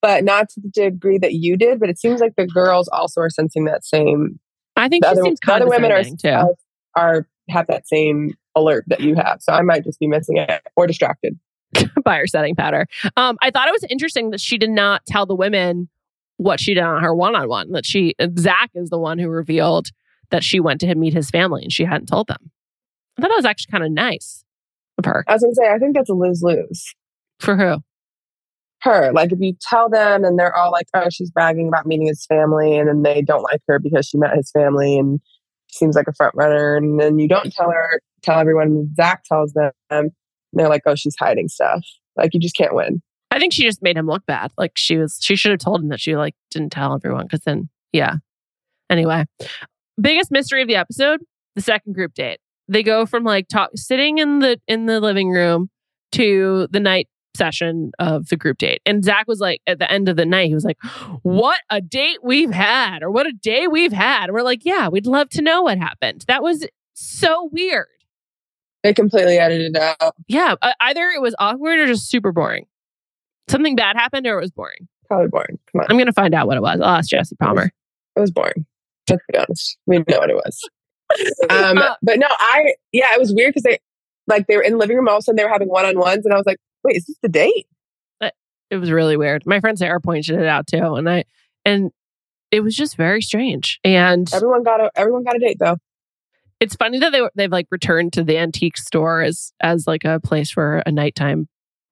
but not to the degree that you did. But it seems like the girls also are sensing that same. I think The she other, seems the other women are, too. are are have that same alert that you have. So I might just be missing it or distracted. by her setting powder. Um, I thought it was interesting that she did not tell the women what she did on her one-on-one. That she Zach is the one who revealed that she went to him meet his family and she hadn't told them. I thought that was actually kind of nice of her. I was gonna say, I think that's a lose lose. For who? her. Like if you tell them and they're all like, oh, she's bragging about meeting his family, and then they don't like her because she met his family and seems like a front runner, and then you don't tell her, tell everyone. Zach tells them, and they're like, oh, she's hiding stuff. Like you just can't win. I think she just made him look bad. Like she was, she should have told him that she like didn't tell everyone because then, yeah. Anyway, biggest mystery of the episode: the second group date. They go from like talk, sitting in the in the living room to the night session of the group date. And Zach was like, at the end of the night, he was like, What a date we've had, or what a day we've had. And we're like, Yeah, we'd love to know what happened. That was so weird. They completely edited it out. Yeah. either it was awkward or just super boring. Something bad happened or it was boring. Probably boring. Come on. I'm going to find out what it was. I'll ask Jesse Palmer. It was boring. Let's be honest. We know what it was. Um, Uh, but no, I yeah, it was weird because they like they were in the living room. All of a sudden, they were having one on ones, and I was like, "Wait, is this the date?" it was really weird. My friend Sarah pointed it out too. And I, and it was just very strange. And Everyone got a everyone got a date though. it's funny that they they've like returned to the antique store as as like a place for a nighttime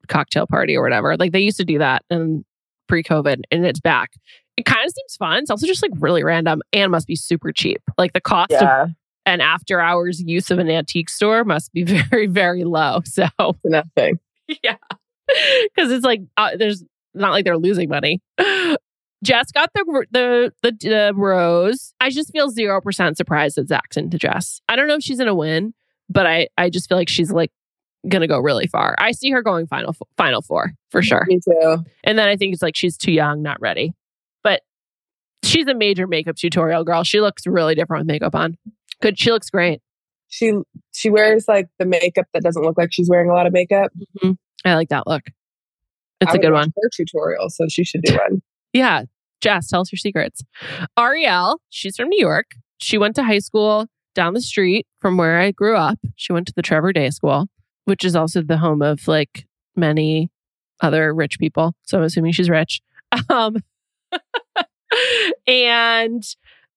cocktail party or whatever. Like they used to do that and pre-COVID, and it's back. It kind of seems fun. It's also just like really random and must be super cheap. Like the cost of an after hours use of an antique store must be very very low. So nothing. yeah, because it's like uh, there's not like they're losing money. Jess got the the the, the rose. I just feel zero percent surprised that Zach's into Jess. I don't know if she's gonna win, but I I just feel like she's like gonna go really far. I see her going final final four for sure. Me too. And then I think it's like she's too young, not ready. But she's a major makeup tutorial girl. She looks really different with makeup on. Good. She looks great. She she wears like the makeup that doesn't look like she's wearing a lot of makeup. Mm-hmm. I like that look. It's I a good one. Her tutorial, so she should do one. Yeah. Jess, tell us your secrets. Ariel, she's from New York. She went to high school down the street from where I grew up. She went to the Trevor Day School, which is also the home of like many other rich people. So I'm assuming she's rich. Um, and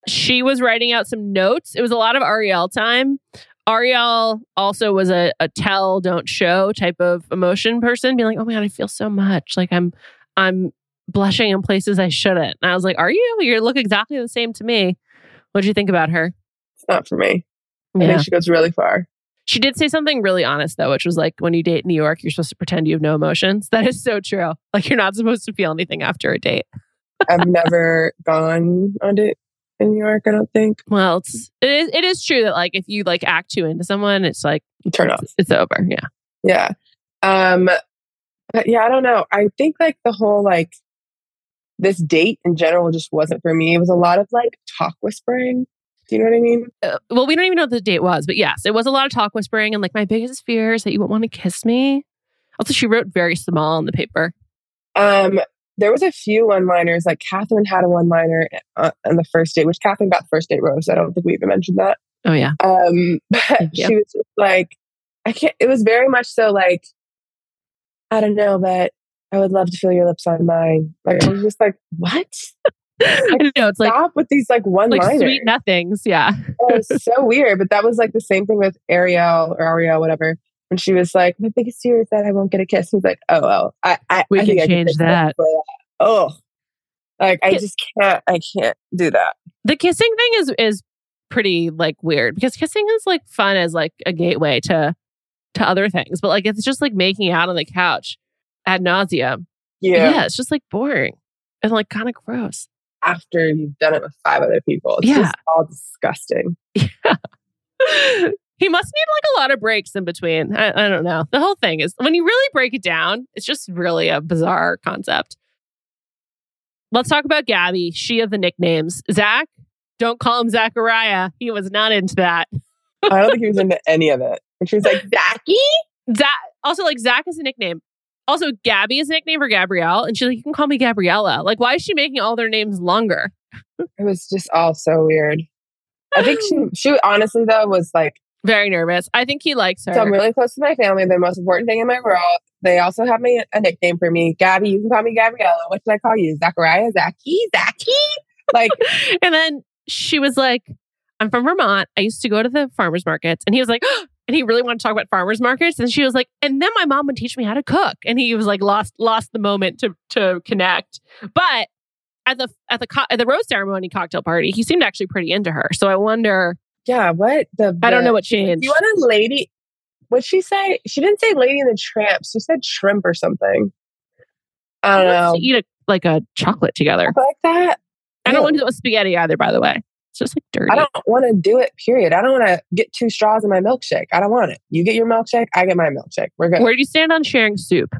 she was writing out some notes. It was a lot of Ariel time. Ariel also was a, a tell, don't show type of emotion person, being like, oh my God, I feel so much. Like I'm I'm blushing in places I shouldn't. And I was like, Are you? You look exactly the same to me. What'd you think about her? It's not for me. I Yeah. think she goes really far. She did say something really honest though, which was like when you date in New York, you're supposed to pretend you have no emotions. That is so true. Like you're not supposed to feel anything after a date. I've never gone on it in New York. I don't think. Well, it's it is it is true that like if you like act too into someone, it's like Turn off. it's, it's over. Yeah. Yeah. Um but yeah, I don't know. I think like the whole like this date in general just wasn't for me. It was a lot of like talk whispering. Do you know what I mean? Uh, well, we don't even know what the date was, but yes, it was a lot of talk whispering and like my biggest fear is that you won't want to kiss me. Also, she wrote very small on the paper. Um there was a few one-liners. Like Catherine had a one-liner uh, on the first date, which Catherine got the first date rose. I don't think we even mentioned that. Oh yeah. Um, but she was just like, I can't. It was very much so like, I don't know, but I would love to feel your lips on mine. Like I was just like, what? I know it's like Stop with these like one like sweet nothings. Yeah. it was so weird. But that was like the same thing with Ariel or Ariel, whatever. When she was like, my biggest fear is that I won't get a kiss. He's like, oh, well, I, I We I can change that. for Oh, like I just can't. I can't do that. The kissing thing is is pretty like weird because kissing is like fun as like a gateway to to other things, but like it's just like making out on the couch ad nauseum. Yeah. Yeah, it's just like boring and like kind of gross. After you've done it with five other people, it's Yeah. just all disgusting. Yeah. he must need like a lot of breaks in between. I, I don't know. The whole thing is when you really break it down, it's just really a bizarre concept. Let's talk about Gabby, she of the nicknames. Zach, don't call him Zachariah. He was not into that. I don't think he was into any of it. And she was like, Zachy? Zach, also like Zach is a nickname. Also, Gabby is a nickname for Gabrielle, and she's like, "You can call me Gabriella." Like, why is she making all their names longer? It was just all so weird. I think she, she honestly, though, was like, Very nervous. I think he likes her. so I'm really close to my family. The most important thing in my world. They also have me a nickname for me. Gabby, you can call me Gabriella. What should I call you? Zachariah? Zachy? Zachy? Like, and then she was like, "I'm from Vermont. I used to go to the farmers markets," and he was like. Oh, And he really wanted to talk about farmers markets, and she was like, "And then my mom would teach me how to cook." And he was like, lost lost the moment to to connect. But at the at the co- at the rose ceremony cocktail party, he seemed actually pretty into her. So I wonder. yeah, what? The, I don't know what Do changed. you want a lady? What'd she say? She didn't say lady in the tramp. She said shrimp or something. I don't Who know. to eat a, like a chocolate together. Like that? I don't Ew. want to do it with spaghetti either, by the way. It's just like dirty. I don't want to do it, period. I don't want to get two straws in my milkshake. I don't want it. You get your milkshake, I get my milkshake. We're good. Where do you stand on sharing soup?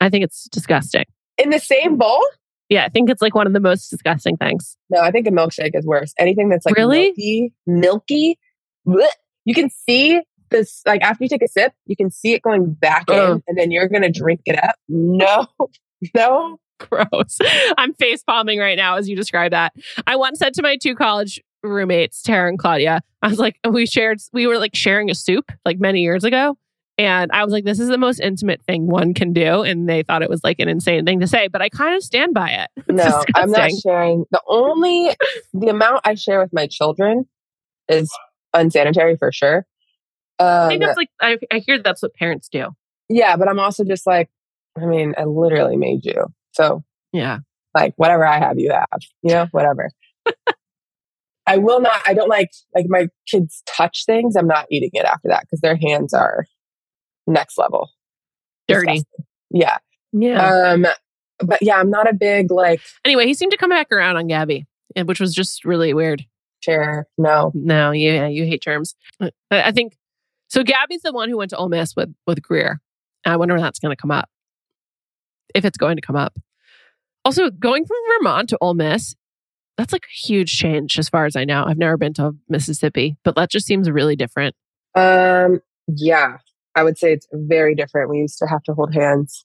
I think it's disgusting. In the same bowl? Yeah, I think it's like one of the most disgusting things. No, I think a milkshake is worse. Anything that's like Really? milky, milky, bleh. you can see this. Like after you take a sip, you can see it going back Ugh. in, and then you're gonna drink it up. No, no. Gross. I'm face palming right now as you describe that. I once said to my two college roommates, Tara and Claudia, I was like, we shared, we were like sharing a soup like many years ago. And I was like, this is the most intimate thing one can do. And they thought it was like an insane thing to say, but I kind of stand by it. It's No, I'm not sharing. The only the amount I share with my children is unsanitary for sure. I Um, think that's like, I, I hear that's what parents do. yeah, but I'm also just like, I mean, I literally made you, so Yeah. like whatever I have, you have. You know, whatever. I will not. I don't like like my kids touch things. I'm not eating it after that because their hands are next level Dirty. Disgusting. Yeah. Yeah. Um. But yeah, I'm not a big like anyway, he seemed to come back around on Gabby, eh, which was just really weird. share. No. No, you, yeah, you hate terms. I, I think so. Gabby's the one who went to Ole Miss with with Greer. I wonder when that's going to come up, if it's going to come up. Also, going from Vermont to Ole Miss, that's like a huge change as far as I know. I've never been to Mississippi, but that just seems really different. Um, yeah, I would say it's very different. We used to have to hold hands.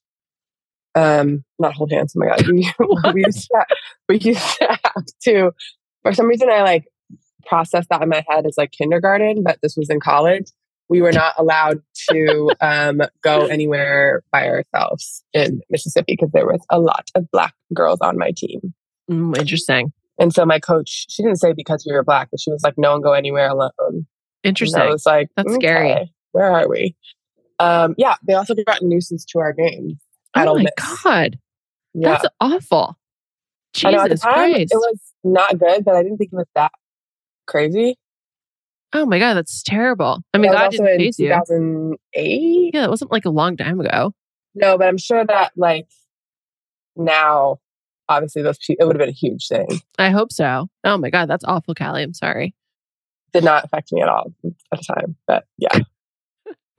Um, not hold hands. Oh my god, we, used to, we used to have to. For some reason, I like processed that in my head as like kindergarten, but this was in college. We were not allowed to um, go anywhere by ourselves in Mississippi because there was a lot of black girls on my team. Mm, interesting. And so my coach, she didn't say because we were black, but she was like, "No one go anywhere alone." And Interesting. I was like, That's scary. Where are we? Um, yeah, they also got nuisance to our game. at oh my Miss. god, Yeah, that's awful. Jesus time Christ! it was not good, but I didn't think it was that crazy. oh my god, that's terrible. I mean, that God didn't phase you. 2008. Yeah, it wasn't like a long time ago. No, but I'm sure that like now, obviously, those people, it would have been a huge thing. I hope so. Oh my god, that's awful, Callie. I'm sorry. Did not affect me at all at the time, but yeah.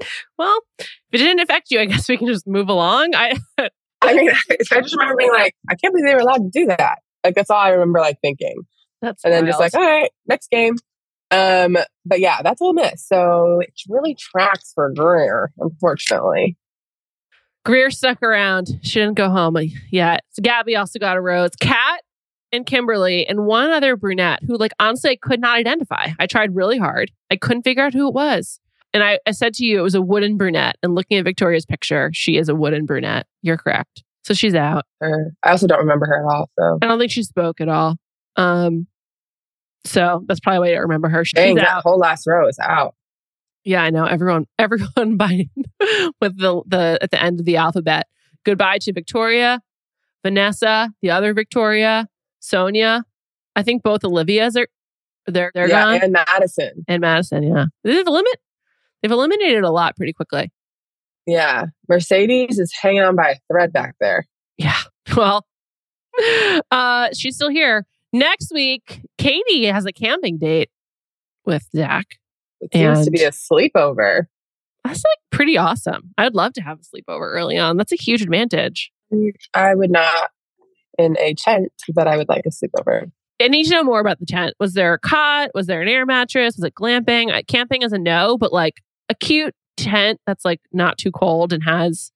Well, if it didn't affect you, I guess we can just move along. I I mean, I just remember being like, I can't believe they were allowed to do that. Like that's all I remember, like thinking. that's and then just like, all right, next game. Um, but yeah, that's Ole Miss. So it really tracks for Greer, unfortunately. Greer stuck around. She didn't go home yet. So Gabby also got a rose. Kat and Kimberly and one other brunette who, like, honestly, I could not identify. I tried really hard. I couldn't figure out who it was. And I, I said to you, it was a wooden brunette. And looking at Victoria's picture, she is a wooden brunette. You're correct. So she's out. I also don't remember her at all. So I don't think she spoke at all. Um, so that's probably why I don't remember her. She's dang, that out. whole last row is out. Yeah, I know. Everyone, everyone by with the the at the end of the alphabet. Goodbye to Victoria, Vanessa, the other Victoria, Sonia. I think both Olivia's are they're they're yeah, gone, and Madison. and Madison. Yeah, they've limit. They've eliminated a lot pretty quickly. Yeah, Mercedes is hanging on by a thread back there. Yeah. Well, uh, she's still here. Next week, Katie has a camping date with Zach. It seems to be a sleepover. That's like pretty awesome. I'd love to have a sleepover early on. That's a huge advantage. I would not in a tent, but I would like a sleepover. I need to know more about the tent. Was there a cot? Was there an air mattress? Was it glamping? I, camping is a no, but like a cute tent that's like not too cold and has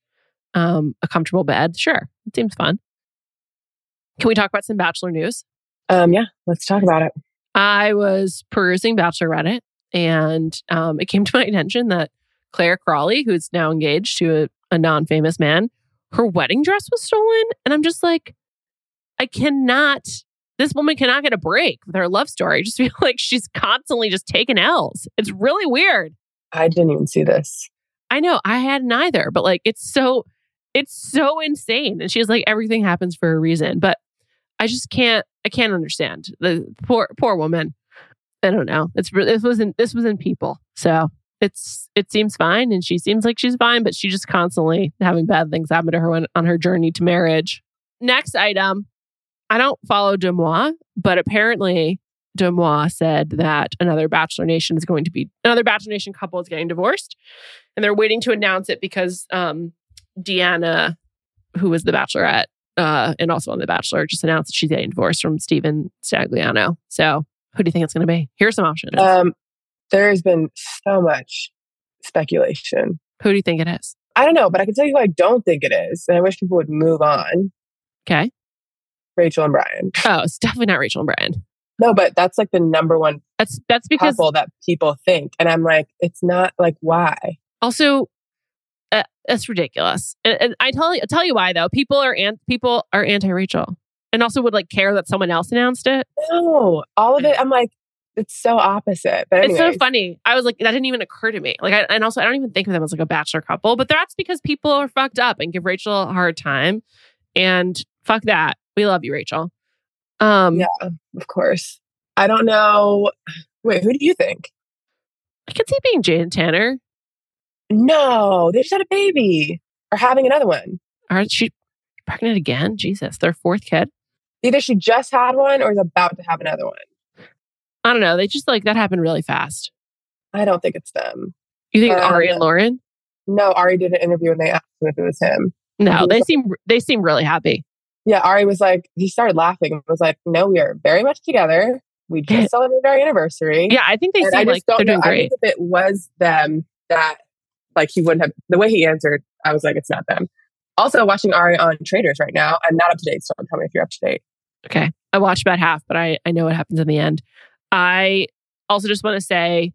um, a comfortable bed. Sure, it seems fun. Can we talk about some Bachelor news? Um, yeah, let's talk about it. I was perusing Bachelor Reddit, and um, it came to my attention that Clare Crawley, who's now engaged to a, a non-famous man, her wedding dress was stolen, and I'm just like, I cannot. This woman cannot get a break with her love story. I just feel like she's constantly just taking L's. It's really weird. I didn't even see this. I know I hadn't either, but like it's so it's so insane. And she's like everything happens for a reason, but I just can't I can't understand the poor poor woman. I don't know. It's this wasn't this was in people, so it's it seems fine, and she seems like she's fine, but she just constantly having bad things happen to her when, on her journey to marriage. Next item, I don't follow DeuxMoi, but apparently DeuxMoi said that another Bachelor Nation is going to be another Bachelor Nation couple is getting divorced, and they're waiting to announce it because um, Deanna who was the Bachelorette uh, and also on The Bachelor, just announced that she's getting divorced from Stephen Stagliano. So who do you think it's going to be? Here's some options. Um, there has been so much speculation. who do you think it is? I don't know, but I can tell you who I don't think it is, and I wish people would move on. Okay. Rachel and Brian. Oh, it's definitely not Rachel and Brian. No, but that's like the number one That's that's because couple that people think, and I'm like, it's not like why. also uh, that's ridiculous. And, and I tell you, I tell you why though. People are an, people are anti Rachel, and also would like care that someone else announced it. No, all of it. I'm like, it's so opposite. But It's so funny. I was like, that didn't even occur to me. Like, I, and also, I don't even think of them as like a bachelor couple, but that's because people are fucked up and give Rachel a hard time. And fuck that. We love you, Rachel. Um, Yeah, of course. I don't know. Wait, who do you think? I could see being Jade Tanner. No, they just had a baby or having another one. Aren't she pregnant again? Jesus, their fourth kid. Either she just had one or is about to have another one. I don't know. They just like that happened really fast. I don't think it's them. You think Um, Ari and Lauren? No, Ari did an interview and they asked him if it was him. No, think they so. seem they seem really happy. Yeah, Ari was like, he started laughing and was like, no, we are very much together. We just celebrated our anniversary. Yeah, I think they seem like they're know. doing I great. think if it was them, that like he wouldn't have the way he answered. I was like, it's not them. Also, watching Ari on Traitors right now. I'm not up to date, so tell me if you're up to date. Okay. I watched about half, but I, I know what happens in the end. I also just want to say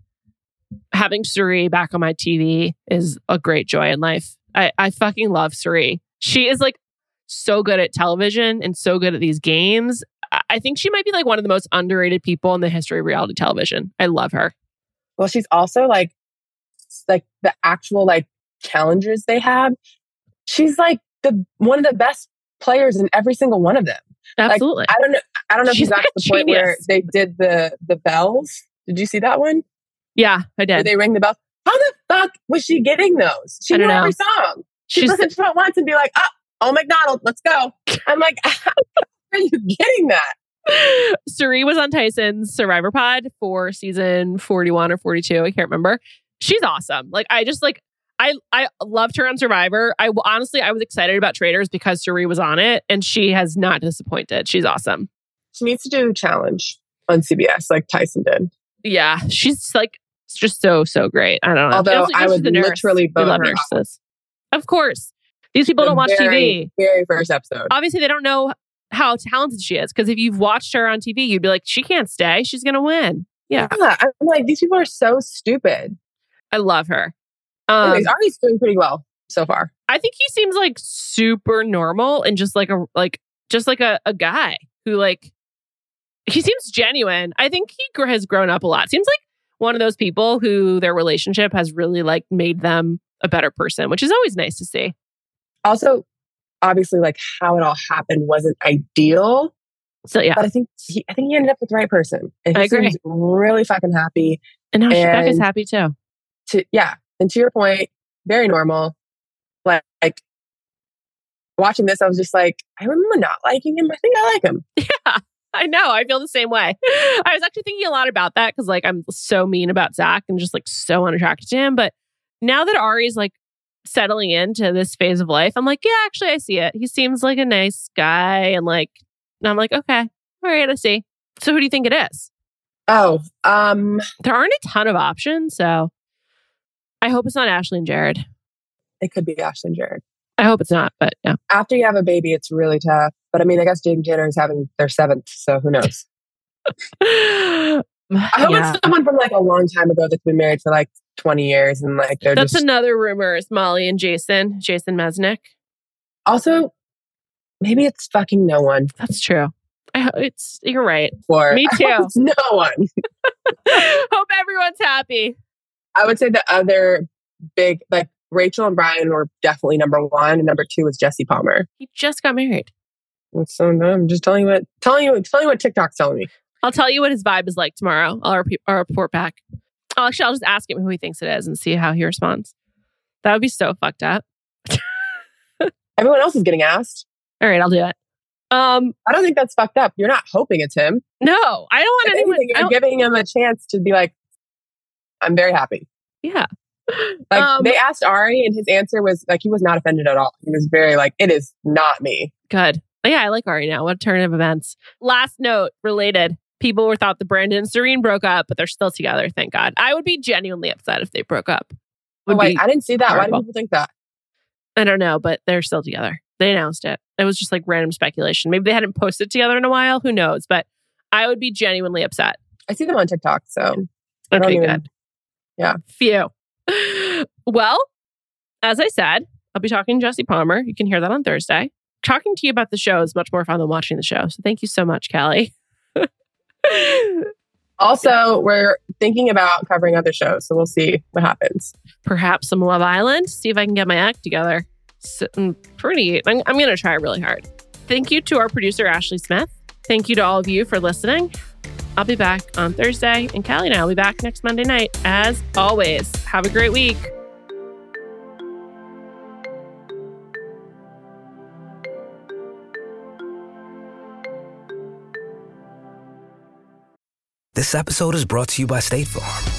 having Suri back on my TV is a great joy in life. I, I fucking love Suri. She is like so good at television and so good at these games. I- think she might be like one of the most underrated people in the history of reality television. I love her. Well, she's also like, like the actual like challengers they have. She's like the one of the best players in every single one of them. Absolutely. I don't know. I don't know She's if you got like the point where they did the the bells. Did you see that one? yeah, I Where did. they ring the bells. How the fuck was she getting those? She knew know. every song. She'd She's listen to it once and be like, "Oh, oh, McDonald, let's go." I'm like, "How are you getting that?" Suri was on Tyson's Survivor Pod for season 41 or 42. I can't remember. She's awesome. Like I just like I I loved her on Survivor. I honestly I was excited about Traitors because Suri was on it and she has not disappointed. She's awesome. She needs to do a challenge on CBS like Tyson did. Yeah, she's like it's just so so great. I don't know. Although I she's would literally vote love her nurses. Of course. These people The don't watch very, TV. Very first episode. Obviously, they don't know how talented she is because if you've watched her on TV, you'd be like, she can't stay. She's going to win. Yeah. Yeah, I'm like, these people are so stupid. I love her. Um, Anyways, Ari's doing pretty well so far. I think he seems like super normal and just like a like just like a, a guy who like he seems genuine. I think he has grown up a lot. Seems like one of those people who their relationship has really like made them a better person, which is always nice to see. Also, obviously, like how it all happened wasn't ideal, So yeah, but I think he, I think he ended up with the right person, and he I agree. seems really fucking happy. and now and- happy too. To yeah, and to your point, very normal. Like, like watching this, I was just like, I remember not liking him. I think I like him. Yeah. I know. I feel the same way. I was actually thinking a lot about that because, like, I'm so mean about Zach and just like so unattracted to him. But now that Ari's like settling into this phase of life, I'm like, yeah, actually, I see it. He seems like a nice guy, and like, and I'm like, okay, all right, I see. So, who do you think it is? Oh, um, There aren't a ton of options, so I hope it's not Ashley and Jared. it could be Ashley and Jared. I hope it's not, but yeah. After you have a baby, it's really tough. But I mean, I guess Jane Jenner is having their seventh, so who knows? I hope Yeah. it's someone from like a long time ago that's been married for like 20 years and like they're just That's just another rumor is Molly and Jason, Jason Mesnick. also maybe it's fucking no one That's true. I, ho- it's you're right. for Me hope too. it's no one. Hope everyone's happy. I would say the other big like Rachel and Brian were definitely number one, and number two was Jesse Palmer. He just got married. That's so I'm just telling you what telling you telling you what TikTok's telling me. I'll tell you what his vibe is like tomorrow. I'll, repeat, I'll report back. Oh, actually, I'll just ask him who he thinks it is and see how he responds. That would be so fucked up. Everyone else is getting asked. All right, I'll do it. Um, I don't think that's fucked up. You're not hoping it's him. no, I don't want If anyone. anything, you're giving him a chance to be like, I'm very happy. yeah, Like Um, they asked Ari, and his answer was like he was not offended at all. He was very like, "It is not me." Good. Oh, yeah, I like Ari now. What a turn of events. Last note related. People were thought the Brandon and Serene broke up, but they're still together. Thank God. I would be genuinely upset if they broke up. Oh, wait, I didn't see that. Why do people think that? I don't know, but they're still together. They announced it. It was just like random speculation. Maybe they hadn't posted together in a while. Who knows? But I would be genuinely upset. I see them on TikTok, so I don't Okay, even- good. Yeah. Phew. Well, as I said, I'll be talking to Jesse Palmer. You can hear that on Thursday. Talking to you about the show is much more fun than watching the show. So thank you so much, Callie. Also, we're thinking about covering other shows, so we'll see what happens. Perhaps some Love Island. See if I can get my act together. So, pretty. I'm, I'm going to try really hard. Thank you to our producer, Ashley Smith. Thank you to all of you for listening. I'll be back on Thursday, and Callie and I will be back next Monday night. As always, have a great week. This episode is brought to you by State Farm.